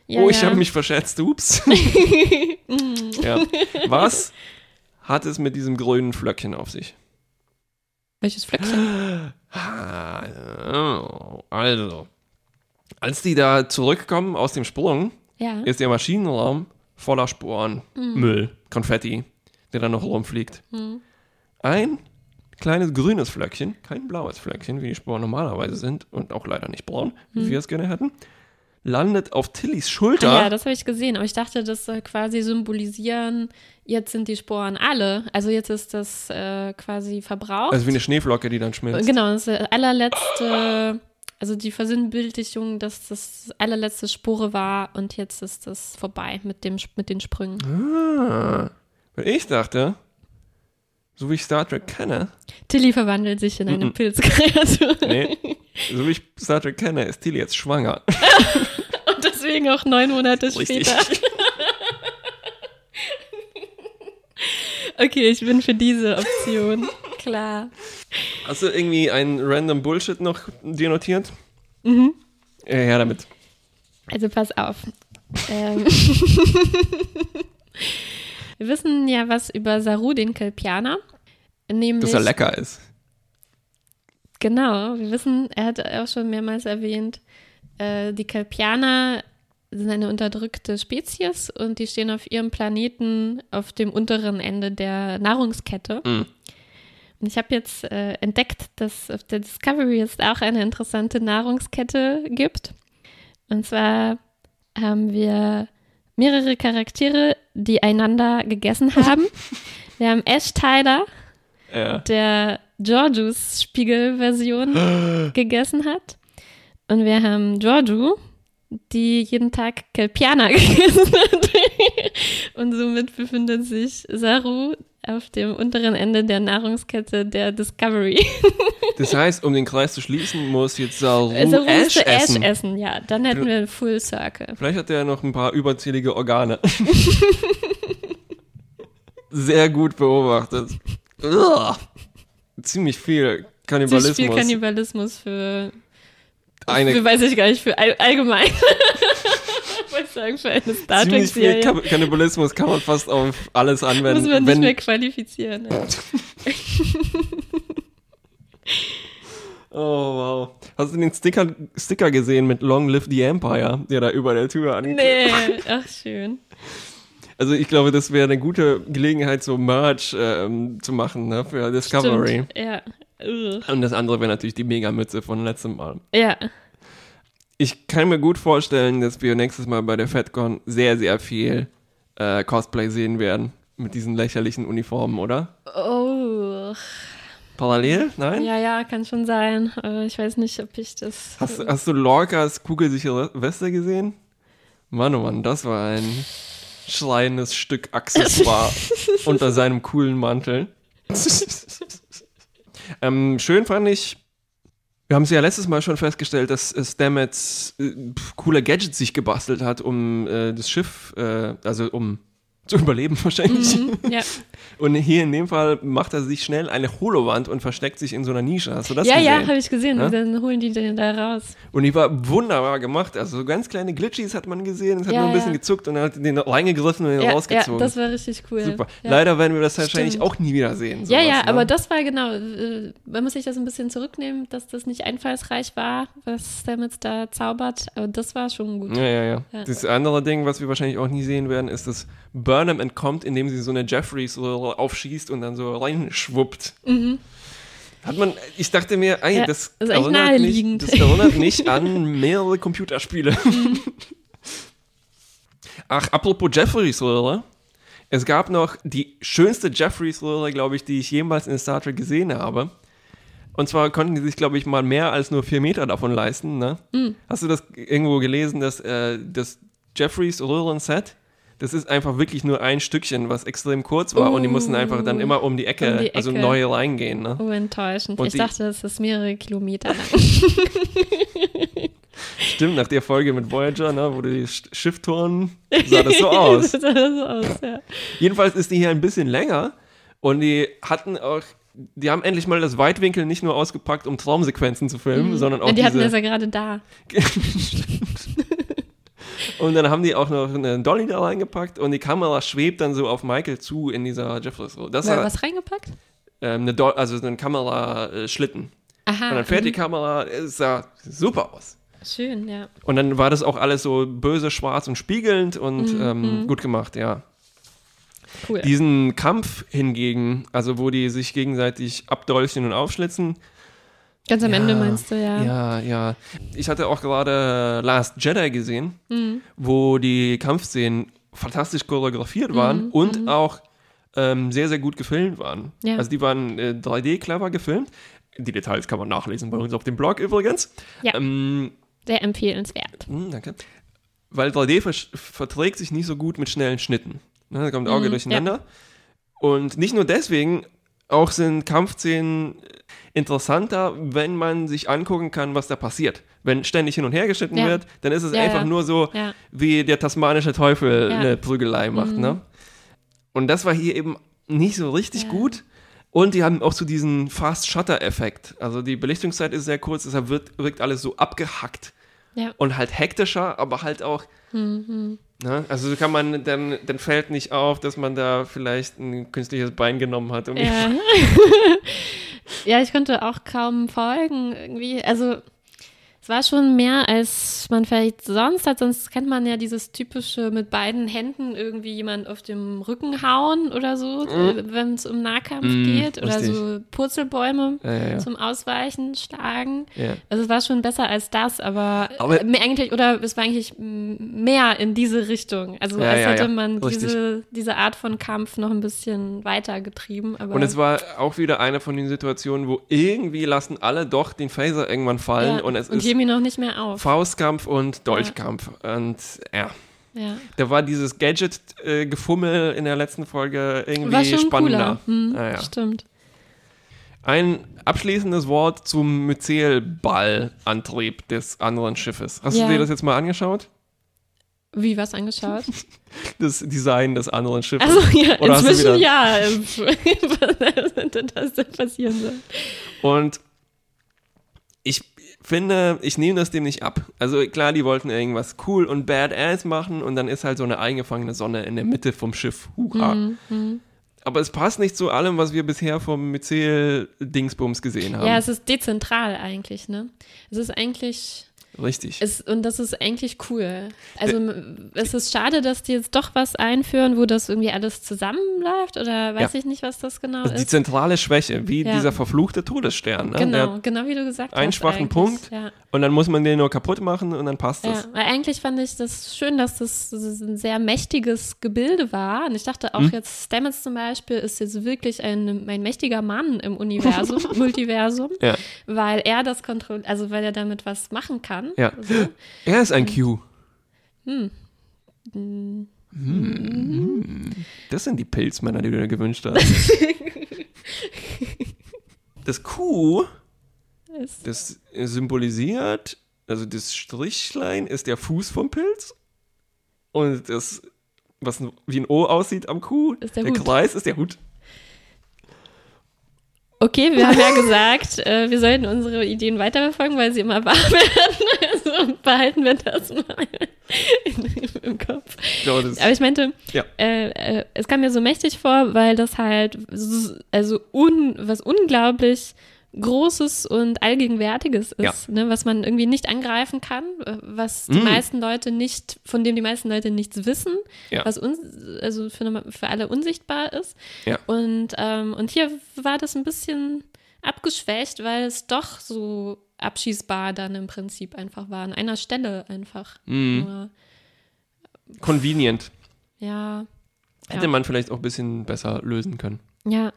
Ja, oh, ich ja. habe mich verschätzt, ups. [LAUGHS] ja. Was hat es mit diesem grünen Flöckchen auf sich? Welches Flöckchen? [GASPS] Ah, Also, als die da zurückkommen aus dem Sprung, Ja. ist der Maschinenraum voller Sporen, Mhm. Müll, Konfetti, der da noch rumfliegt. Mhm. Ein kleines grünes Flöckchen, kein blaues Flöckchen, wie die Sporen normalerweise sind und auch leider nicht braun, wie wir es gerne hätten, landet auf Tillys Schulter. Mhm. Ah, ja, das habe ich gesehen. Aber ich dachte, das soll quasi symbolisieren, jetzt sind die Sporen alle. Also jetzt ist das äh, quasi verbraucht. also wie eine Schneeflocke, die dann schmilzt. Genau, das ist der allerletzte, also die Versinnbildlichung, dass das allerletzte Spore war und jetzt ist das vorbei mit, dem, mit den Sprüngen. Ah, weil ich dachte, so wie ich Star Trek kenne, Tilly verwandelt sich in eine Mhm. Pilzkreatur. nee, so wie ich Star Trek kenne, ist Tilly jetzt schwanger. [LAUGHS] Und deswegen auch neun Monate Richtig. später. [LAUGHS] Okay, ich bin für diese Option. [LAUGHS] Klar. Hast du irgendwie einen random Bullshit noch dir notiert? Mhm. Ja, her damit. Also pass auf. Ähm [LAUGHS] Wir wissen ja was über Saru, den Kelpianer. Nämlich, Dass er lecker ist. Genau, wir wissen, er hat auch schon mehrmals erwähnt, äh, die Kelpianer sind eine unterdrückte Spezies und die stehen auf ihrem Planeten auf dem unteren Ende der Nahrungskette. Mhm. Und ich habe jetzt äh, entdeckt, dass auf der Discovery es auch eine interessante Nahrungskette gibt. Und zwar haben wir mehrere Charaktere, die einander gegessen [LAUGHS] haben. wir haben Ash Tyler, Ja. der Georgius Spiegelversion [GASPS] gegessen hat. Und wir haben Giorgio, die jeden Tag Kelpianer [LAUGHS] gegessen hat. Und somit befindet sich Saru auf dem unteren Ende der Nahrungskette der Discovery. [LAUGHS] Das heißt, um den Kreis zu schließen, muss jetzt Saru Saru Ash Ash essen. essen, ja. Dann hätten wir einen Full Circle. Vielleicht hat er noch ein paar überzählige Organe. [LAUGHS] Sehr gut beobachtet. Ziemlich viel Zu viel Kannibalismus. Kannibalismus für, Eine für, weiß ich gar nicht, für all, allgemein. [LAUGHS] Sagen, für eine Star ziemlich viel Trek-Serie. Ka- Kannibalismus kann man fast auf alles anwenden. Muss man nicht wenn, mehr qualifizieren. Ja. [LAUGHS] Oh, wow. Hast du den Sticker, Sticker gesehen mit Long Live the Empire, der da über der Tür angeklebt Nee, ach schön. Also ich glaube, das wäre eine gute Gelegenheit, so Merch ähm, zu machen ne, für Discovery. Stimmt. Ja. Ugh. Und das andere wäre natürlich die Megamütze von letztem Mal. Ja. Ich kann mir gut vorstellen, dass wir nächstes Mal bei der FedCon sehr, sehr viel äh, Cosplay sehen werden. Mit diesen lächerlichen Uniformen, oder? Oh. Parallel? Nein? Ja, ja, kann schon sein. Ich weiß nicht, ob ich das. Hast, hast du Lorcas kugelsichere Weste gesehen? Mann, oh Mann, das war ein schreiendes Stück Accessoire [LAUGHS] unter seinem coolen Mantel. ähm, schön fand ich, wir haben es ja letztes Mal schon festgestellt, dass äh, Stamets äh, coole Gadgets sich gebastelt hat, um äh, das Schiff, äh, also um zu [LAUGHS] überleben wahrscheinlich. Mhm, ja. [LAUGHS] Und hier in dem Fall macht er sich schnell eine Holowand und versteckt sich in so einer Nische. Hast du das ja, gesehen? ja, habe ich gesehen. Ja? Und dann holen die den da raus. Und die war wunderbar gemacht. Also so ganz kleine Glitchies hat man gesehen. Es hat Ja, nur ein bisschen ja. gezuckt und er hat den reingegriffen und den Ja, ja, rausgezogen. das war richtig cool. Super. Ja. Leider werden wir das wahrscheinlich Stimmt. auch nie wieder sehen. Ja, sowas, ja, ne? aber das war genau, äh, man muss sich das ein bisschen zurücknehmen, dass das nicht einfallsreich war, was Stamets da zaubert, aber das war schon gut. Ja, ja, ja, Ja. Das andere Ding, was wir wahrscheinlich auch nie sehen werden, ist, dass Burnham entkommt, indem sie so eine Jeffreys so aufschießt und dann so reinschwuppt. Hat man, ich dachte mir, ey, Mhm. Ja, das, erinnert mich, das erinnert mich [LAUGHS] an mehrere Computerspiele. Mhm. Ach, apropos Jeffreys Röhre. Es gab noch die schönste Jeffreys Röhre, glaube ich, die ich jemals in Star Trek gesehen habe. Und zwar konnten die sich, glaube ich, mal mehr als nur vier Meter davon leisten. Ne? Mhm. Hast du das irgendwo gelesen, dass äh, das Jeffreys Röhrenset, das ist einfach wirklich nur ein Stückchen, was extrem kurz war und die mussten einfach dann immer um die Ecke, Um die also Ecke. neu reingehen. Ne? Oh, enttäuschend. Und ich dachte, das ist mehrere Kilometer lang. [LAUGHS] Stimmt, nach der Folge mit Voyager, ne, wo die Sch- Schifftoren, sah das so aus. [LAUGHS] das sah so aus, ja. Jedenfalls ist die hier ein bisschen länger und die hatten auch, die haben endlich mal das Weitwinkel nicht nur ausgepackt, um Traumsequenzen zu filmen, sondern auch Mhm. die hatten das ja gerade da. [LAUGHS] und dann haben die auch noch einen Dolly da reingepackt und die Kamera schwebt dann so auf Michael zu in dieser Jeffreys Roll. Das War was reingepackt? ähm, eine Do also so ein Kameraschlitten. Aha. Und dann fährt die mhm. Kamera, es sah super aus. Schön, ja. Und dann war das auch alles so böse, schwarz und spiegelnd und ähm, gut gemacht, ja. Cool. Diesen Kampf hingegen, also wo die sich gegenseitig abdolchen und aufschlitzen, Ganz am Ja, Ende meinst du, ja. ja, ja. Ich hatte auch gerade Last Jedi gesehen, Mhm. wo die Kampfszenen fantastisch choreografiert waren und auch ähm, sehr, sehr gut gefilmt waren. Mhm. Ja. Also die waren äh, 3D clever gefilmt. Die Details kann man nachlesen bei uns auf dem Blog übrigens. Ja. Ähm, Sehr empfehlenswert. hm, danke. Weil 3D ver verträgt sich nicht so gut mit schnellen Schnitten. Ne, da kommt Auge Mhm, durcheinander. Und nicht nur deswegen, auch sind Kampfszenen interessanter, wenn man sich angucken kann, was da passiert. Wenn ständig hin und her geschnitten Ja. wird, dann ist es Ja, einfach ja. nur so, wie der tasmanische Teufel. Mhm. eine Prügelei macht. Ne? Und das war hier eben nicht so richtig gut. Und die haben auch so diesen Fast-Shutter-Effekt. Also die Belichtungszeit ist sehr kurz, deshalb wird, wirkt alles so abgehackt und halt hektischer, aber halt auch. Mhm. Ne? Also so kann man, dann, dann fällt nicht auf, dass man da vielleicht ein künstliches Bein genommen hat. Um Ja. [LAUGHS] [LAUGHS] ja, ich konnte auch kaum folgen irgendwie. Also es war schon mehr, als man vielleicht sonst hat. Sonst kennt man ja dieses typische mit beiden Händen irgendwie jemand auf dem Rücken hauen oder so, wenn es um Nahkampf Mhm, geht. Oder richtig. so Purzelbäume Ja, ja, ja. zum Ausweichen schlagen. Also es war schon besser als das, aber, Aber- äh, eigentlich, oder es war eigentlich mehr in diese Richtung. Also als hätte man diese, diese Art von Kampf noch ein bisschen weiter getrieben. Und es war auch wieder eine von den Situationen, wo irgendwie lassen alle doch den Phaser irgendwann fallen und es und ist geben ihn noch nicht mehr auf. Faustkampf und Dolchkampf. Und ja, Ja. da war dieses Gadget-Gefummel in der letzten Folge irgendwie spannender. Hm, Ja, ja. Stimmt. Ein abschließendes Wort zum Myzel-Ballantrieb des anderen Schiffes. Hast Ja. du dir das jetzt mal angeschaut? Wie was angeschaut? [LAUGHS] Das Design des anderen Schiffes. Also ja, Oder inzwischen ja. [LAUGHS] was da passieren soll. Und ich finde, ich nehme das dem nicht ab. Also klar, die wollten irgendwas cool und badass machen und dann ist halt so eine eingefangene Sonne in der Mitte vom Schiff. Hurra. Mhm, Aber es passt nicht zu allem, was wir bisher vom Myzel-Dingsbums gesehen haben. Ja, es ist dezentral eigentlich, ne? Es ist eigentlich Richtig. Es, und das ist eigentlich cool. Also es ist schade, dass die jetzt doch was einführen, wo das irgendwie alles zusammenläuft oder weiß Ja. ich nicht, was das genau Also die ist. zentrale Schwäche, wie Ja. dieser verfluchte Todesstern. Ne? Genau, genau wie du gesagt hast. einen schwachen eigentlich. Punkt Ja. und dann muss man den nur kaputt machen und dann passt Ja, das. weil eigentlich fand ich das schön, dass das ein sehr mächtiges Gebilde war. Und ich dachte auch Hm? jetzt, Stamets zum Beispiel ist jetzt wirklich ein, ein mächtiger Mann im Universum, [LAUGHS] Multiversum, weil er das kontrolliert, also weil er damit was machen kann. Ja. So. [LAUGHS] Er ist ein Q. Hm. Das sind die Pilzmänner, die du dir gewünscht hast. [LAUGHS] das Q, das symbolisiert, also das Strichlein ist der Fuß vom Pilz und das, was wie ein O aussieht am Q, Ist der der. Kreis ist der Hut. Okay, wir haben ja gesagt, äh, wir sollten unsere Ideen weiterverfolgen, weil sie immer wahr [LAUGHS] werden. Also behalten wir das mal [LAUGHS] im Kopf. Das, Aber ich meinte, Ja. äh, äh, es kam mir so mächtig vor, weil das halt s- also un, was unglaublich Großes und Allgegenwärtiges ist, ne, was man irgendwie nicht angreifen kann, äh, was die Mm. meisten Leute nicht, von dem die meisten Leute nichts wissen, Ja. was uns, also für, für alle unsichtbar ist. Ja. Und, ähm, und hier war das ein bisschen abgeschwächt, weil es doch so abschießbar dann im Prinzip einfach war, an einer Stelle einfach. Nur, convenient. ja. Hätte Ja. man vielleicht auch ein bisschen besser lösen können. Ja,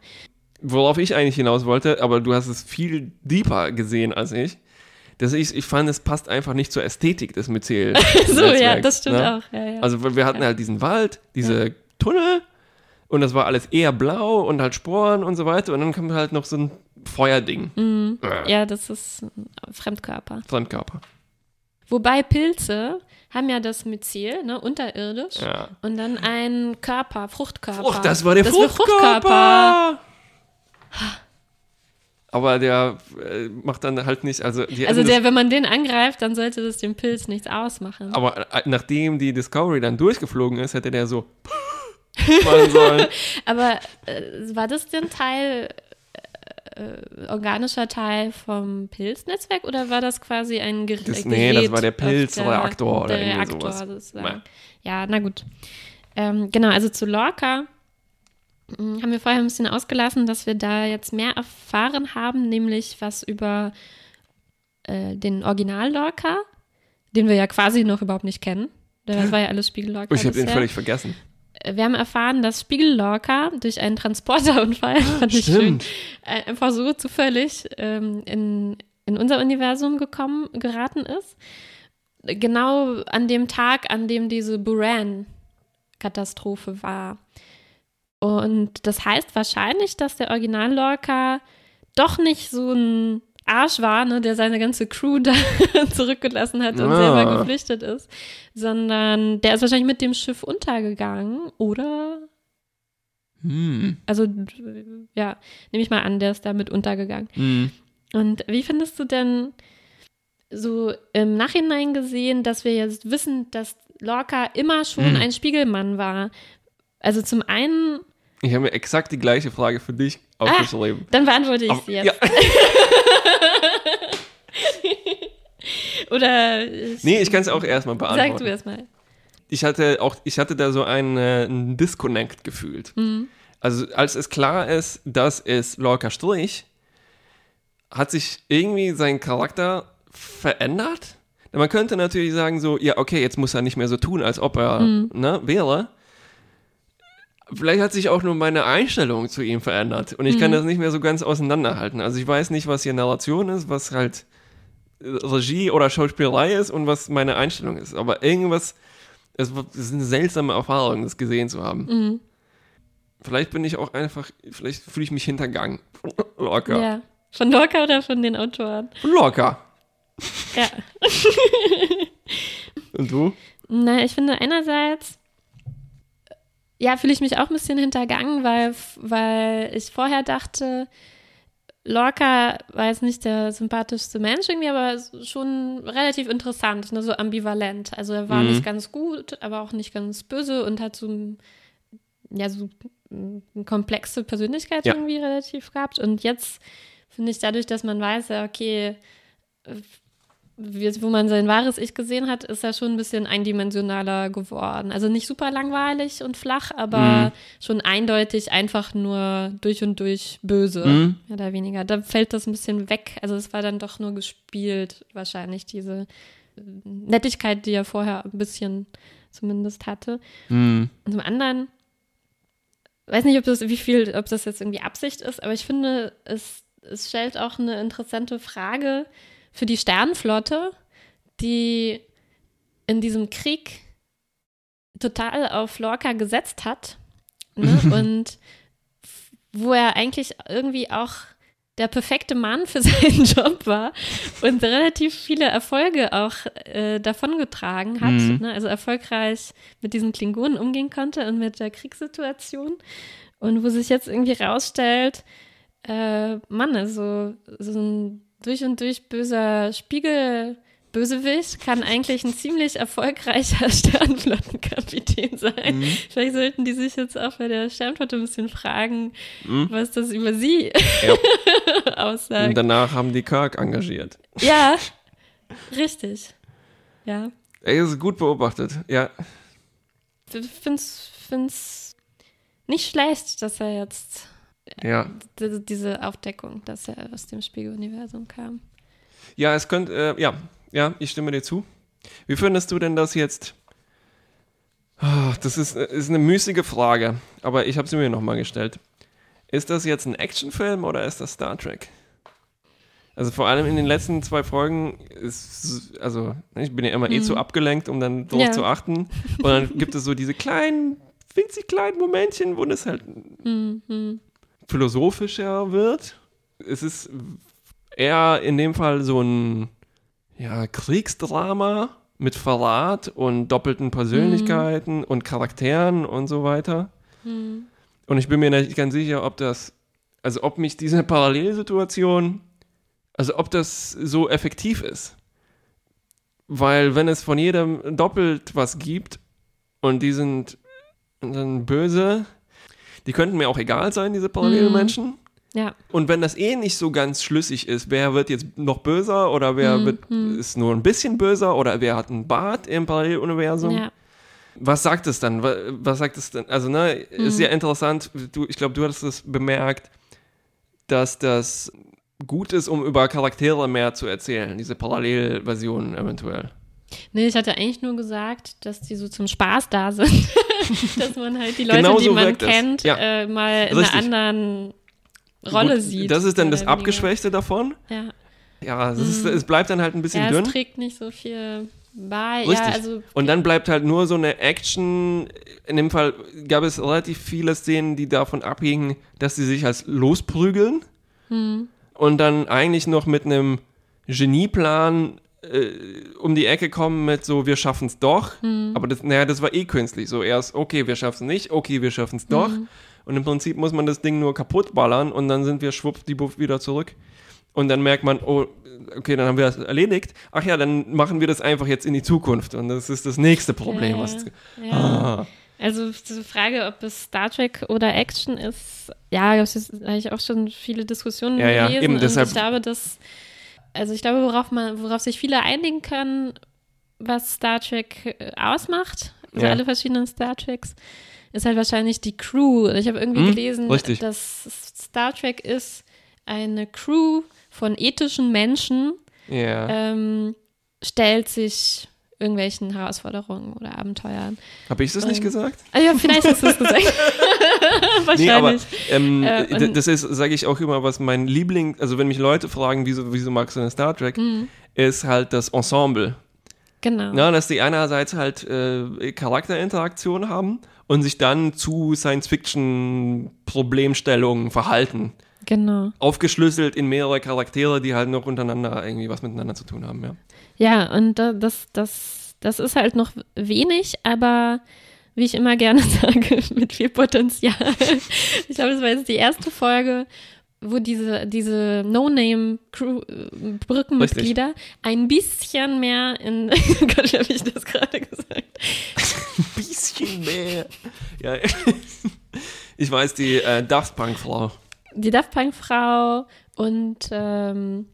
Worauf ich eigentlich hinaus wollte, aber du hast es viel deeper gesehen als ich. Dass ich, ich fand, es passt einfach nicht zur Ästhetik des Myzel. [LAUGHS] so, ja, das stimmt ne? auch. Ja, ja. Also wir- hatten halt diesen Wald, diese Tunnel und das war alles eher blau und halt Sporen und so weiter und dann kommt halt noch so ein Feuerding. Mhm. Äh, ja, das ist Fremdkörper. Fremdkörper. Wobei Pilze haben ja das Myzel, ne, unterirdisch. Ja. Und dann einen Körper, Fruchtkörper. Frucht, das war der das Fruchtkörper. Aber der äh, macht dann halt nicht, also Also der, wenn man den angreift, dann sollte das dem Pilz nichts ausmachen. aber äh, nachdem die Discovery dann durchgeflogen ist, hätte der so [LAUGHS] machen sollen. [LAUGHS] Aber äh, war das denn Teil, äh, organischer Teil vom Pilznetzwerk oder war das quasi ein Ger Das- Gerät? nee, das war der Pilzreaktor oder der irgendwie Reaktor sowas. sozusagen. Ja, na gut. Ähm, genau, also zu Lorca haben wir vorher ein bisschen ausgelassen, dass wir da jetzt mehr erfahren haben, nämlich was über äh, den Original Lorca, den wir ja quasi noch überhaupt nicht kennen. Das war ja alles Spiegel-Lorca. Ich habe bisher. völlig vergessen. Wir haben erfahren, dass Spiegel-Lorca durch einen Transporterunfall, [LAUGHS] fand ich schön, äh, einfach so zufällig ähm, in, in unser Universum gekommen, geraten ist. Genau an dem Tag, an dem diese Buran-Katastrophe war. Und das heißt wahrscheinlich, dass der Original Lorca doch nicht so ein Arsch war, ne, der seine ganze Crew [LAUGHS] da zurückgelassen hat und Ah. selber geflüchtet ist, sondern der ist wahrscheinlich mit dem Schiff untergegangen, oder? Hm. Also, ja, nehme ich mal an, der ist damit untergegangen. Hm. Und wie findest du denn so im Nachhinein gesehen, dass wir jetzt wissen, dass Lorca immer schon Hm. ein Spiegelmann war? Also zum einen, Ich habe mir exakt die gleiche Frage für dich aufgeschrieben. dann beantworte ich sie jetzt. ja. [LAUGHS] Oder ich, Nee, ich kann es auch erstmal sag beantworten. du erstmal. ich hatte auch, ich hatte da so einen, äh, einen Disconnect gefühlt. Mhm. Also als es klar ist, dass es Lorca Strich, hat sich irgendwie sein Charakter verändert. Man könnte natürlich sagen so, ja okay, jetzt muss er nicht mehr so tun, als ob er Mhm. ne, wäre. Vielleicht hat sich auch nur meine Einstellung zu ihm verändert und ich kann Mhm. das nicht mehr so ganz auseinanderhalten. Also ich weiß nicht, was hier Narration ist, was halt äh, Regie oder Schauspielerei ist und was meine Einstellung ist. Aber irgendwas, es ist eine seltsame Erfahrung, das gesehen zu haben. Mhm. Vielleicht bin ich auch einfach, vielleicht fühle ich mich hintergangen. Locker. Ja. Von Lorca oder von den Autoren? Locker. Ja. Und du? Na, ich finde einerseits, ja, fühle ich mich auch ein bisschen hintergangen, weil, weil ich vorher dachte, Lorca war jetzt nicht der sympathischste Mensch irgendwie, aber schon relativ interessant, ne, so ambivalent. Also er war Mhm. nicht ganz gut, aber auch nicht ganz böse und hat so, ein- ja, so eine komplexe Persönlichkeit Ja. irgendwie relativ gehabt. Und jetzt finde ich dadurch, dass man weiß, ja, okay, wo man sein wahres Ich gesehen hat, ist er schon ein bisschen eindimensionaler geworden. Also nicht super langweilig und flach, aber Mhm. schon eindeutig einfach nur durch und durch böse, Mhm. mehr oder weniger. Da fällt das ein bisschen weg. Also es war dann doch nur gespielt, wahrscheinlich diese äh, Nettigkeit, die er vorher ein bisschen zumindest hatte. Hm. Und zum anderen, weiß nicht, ob das, wie viel, ob das jetzt irgendwie Absicht ist, aber ich finde, es, es stellt auch eine interessante Frage für die Sternenflotte, die in diesem Krieg total auf Lorca gesetzt hat. Ne? [LAUGHS] Und wo er eigentlich irgendwie auch der perfekte Mann für [LAUGHS] seinen Job war und relativ viele Erfolge auch äh, davongetragen hat. Mhm. Ne? Also erfolgreich mit diesen Klingonen umgehen konnte und mit der Kriegssituation. Und wo sich jetzt irgendwie rausstellt, äh, Mann, also so ein durch und durch böser Spiegel-Bösewicht kann eigentlich ein ziemlich erfolgreicher [LAUGHS] Sternflottenkapitän sein. Mhm. Vielleicht sollten die sich jetzt auch bei der Sternflotte ein bisschen fragen, was das über sie Ja. [LAUGHS] Und aussagt. danach haben die Kirk engagiert. Ja, richtig. Ja, Ey, das ist gut beobachtet. Ja. ich find's, find's nicht schlecht, dass er jetzt Ja. diese, diese Aufdeckung, dass er aus dem Spiegeluniversum kam. Ja, es könnte, äh, ja, ja, ich stimme dir zu. Wie findest du denn das jetzt? Ah, Das ist, ist eine müßige Frage, aber ich habe sie mir nochmal gestellt. Ist das jetzt ein Actionfilm oder ist das Star Trek? Also vor allem in den letzten zwei Folgen ist, also ich bin ja immer eh zu abgelenkt, um dann drauf Ja. zu achten. Und dann gibt es so diese kleinen, winzig kleinen Momentchen, wo das halt Mhm. Philosophischer wird. Es ist eher in dem Fall so ein ja, Kriegsdrama mit Verrat und doppelten Persönlichkeiten und Charakteren und so weiter. Und ich bin mir nicht ganz sicher, ob das, also ob mich diese Parallelsituation, also ob das so effektiv ist. Weil wenn es von jedem doppelt was gibt und die sind dann böse, die könnten mir auch egal sein, diese Parallelmenschen. Ja, Und wenn das eh nicht so ganz schlüssig ist, wer wird jetzt noch böser oder wer Mhm, wird, ist nur ein bisschen böser oder wer hat einen Bart im Paralleluniversum? ja. Was sagt es dann? Wa- Was sagt es denn? Also, ne, ist ja interessant. Du, ich glaube, du hattest es bemerkt, dass das gut ist, um über Charaktere mehr zu erzählen, diese Parallelversionen eventuell. Nee, ich hatte eigentlich nur gesagt, dass die so zum Spaß da sind. [LAUGHS] dass man halt die Leute, Genau die so man kennt, Ja. äh, mal in Richtig. einer anderen Rolle Gut, sieht. Das ist dann das oder weniger. Abgeschwächte davon. Ja, Ja, es, ist, es bleibt dann halt ein bisschen ja dünn. es trägt nicht so viel bei. Richtig. Ja, also Und dann bleibt halt nur so eine Action. In dem Fall gab es relativ viele Szenen, die davon abhingen, dass sie sich als losprügeln. Hm. Und dann eigentlich noch mit einem Genieplan äh, um die Ecke kommen mit so, wir schaffen es doch. Hm. Aber das, naja, das war eh künstlich. So erst, okay, wir schaffen es nicht, okay, wir schaffen es doch. Hm. Und im Prinzip muss man das Ding nur kaputt ballern und dann sind wir schwuppdiwupp wieder zurück. Und dann merkt man, oh, okay, dann haben wir das erledigt. Ach ja, dann machen wir das einfach jetzt in die Zukunft. Und das ist das nächste Problem. Was, ja. ah, Also diese Frage, ob es Star Trek oder Action ist, ja, das ist eigentlich auch schon viele Diskussionen Ja, ja, gelesen. eben, und deshalb- ich glaube, dass, also ich glaube, worauf man, worauf sich viele einigen können, was Star Trek äh, ausmacht, also Ja. alle verschiedenen Star Treks, ist halt wahrscheinlich die Crew. Ich habe irgendwie Hm, gelesen, richtig. dass Star Trek ist eine Crew von ethischen Menschen, ja. ähm, stellt sich irgendwelchen Herausforderungen oder Abenteuern. Habe ich das nicht ähm, gesagt? Ah ja, vielleicht hast du es gesagt. [LAUGHS] [LAUGHS] Nee, aber Wahrscheinlich. ähm, Äh, das ist, sage ich auch immer, was mein Liebling, also wenn mich Leute fragen, wieso, wieso magst du denn Star Trek, Mhm. ist halt das Ensemble. genau. Ja, dass die einerseits halt äh, Charakterinteraktion haben und sich dann zu Science-Fiction-Problemstellungen verhalten. Genau. Aufgeschlüsselt in mehrere Charaktere, die halt noch untereinander irgendwie was miteinander zu tun haben, ja. Ja, und da, das, das, das ist halt noch wenig, aber wie ich immer gerne [LAUGHS] sage, mit viel Potenzial. Ich glaube, das war jetzt die erste Folge, wo diese, diese No-Name-Brückenmitglieder ein bisschen mehr in. [LAUGHS] Gott, habe ich das gerade gesagt? Bisschen mehr. Ja. [LAUGHS] Ich weiß, die äh, Daft Punk-Frau. Die Daft Punk-Frau und ähm,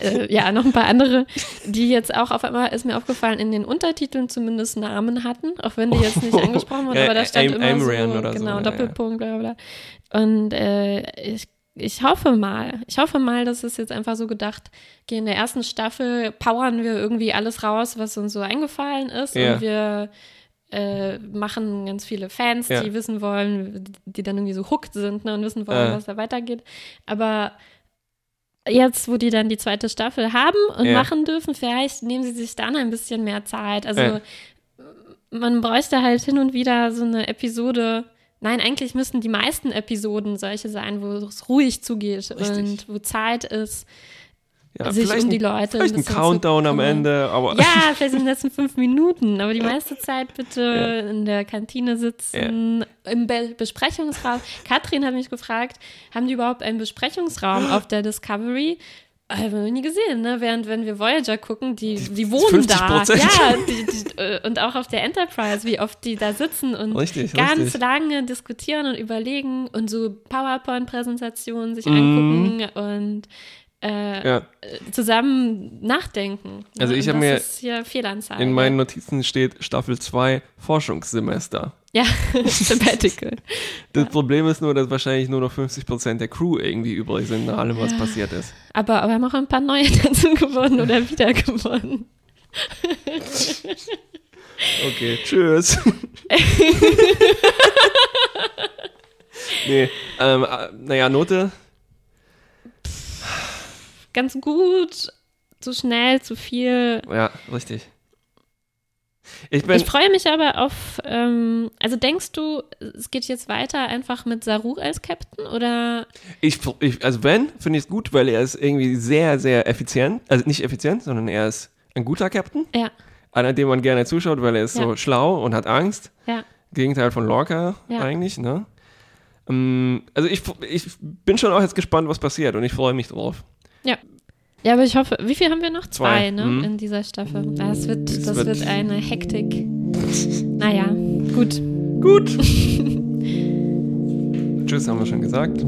äh, ja, noch ein paar andere, die jetzt auch auf einmal, ist mir aufgefallen, in den Untertiteln zumindest Namen hatten, auch wenn die jetzt nicht [LAUGHS] angesprochen wurden, Ja, aber da stand immer Amran so, oder so, genau, ja, Doppelpunkt, bla bla. bla. Und äh, ich, ich hoffe mal, ich hoffe mal, dass es jetzt einfach so gedacht, okay, in der ersten Staffel powern wir irgendwie alles raus, was uns so eingefallen ist Ja. und wir äh, machen ganz viele Fans, Ja. die wissen wollen, die dann irgendwie so hooked sind ne, und wissen wollen, Äh. was da weitergeht. Aber jetzt, wo die dann die zweite Staffel haben und Ja. machen dürfen, vielleicht nehmen sie sich dann ein bisschen mehr Zeit. Also Ja. man bräuchte halt hin und wieder so eine Episode. Nein, eigentlich müssten die meisten Episoden solche sein, wo es ruhig zugeht Richtig. und wo Zeit ist, Ja, sich vielleicht um die ein, Leute Vielleicht ein bisschen Countdown am. Ende, aber Ja, [LAUGHS] vielleicht in den letzten fünf Minuten, aber die meiste Zeit bitte in der Kantine sitzen, im Be Besprechungsraum. Katrin hat mich gefragt, haben die überhaupt einen Besprechungsraum auf der Discovery? Haben wir nie gesehen, ne? Während wenn wir Voyager gucken, die, die wohnen da. 50%. Ja, die, die, äh, und auch auf der Enterprise, wie oft die da sitzen und Richtig, ganz richtig. lange diskutieren und überlegen und so PowerPoint-Präsentationen sich Mhm. angucken und äh, ja, zusammen nachdenken. Also Ja, ich und hab das mir ist hier Fehlanzeige. in meinen Notizen steht Staffel 2 Forschungssemester. ja, [LAUGHS] Sabbatical. Das Problem ist nur, dass wahrscheinlich nur noch 50% der Crew irgendwie übrig sind, nach allem, was passiert ist. Aber, aber wir haben auch ein paar neue [LAUGHS] dazu gewonnen oder wieder gewonnen. Okay, tschüss. [LAUGHS] nee, ähm, äh, naja, Note. Ganz gut, zu schnell, zu viel. Ja, richtig. Ich Ich freue mich aber auf, ähm, also denkst du, es geht jetzt weiter einfach mit Saru als Captain oder? ich, ich, also Ben finde ich es gut, weil er ist irgendwie sehr, sehr effizient. Also nicht effizient, sondern er ist ein guter Captain. Ja, Einer, dem man gerne zuschaut, weil er ist so Ja. schlau und hat Angst. ja. Gegenteil von Lorca Ja. eigentlich, ne? Ähm, also ich, ich bin schon auch jetzt gespannt, was passiert und ich freue mich drauf. Ja. Ja, aber ich hoffe, wie viel haben wir noch? Zwei, Zwei, ne? mhm. In dieser Staffel. Das wird, Es das wird- wird eine Hektik. [LAUGHS] Naja, gut. Gut. [LAUGHS] Tschüss, haben wir schon gesagt.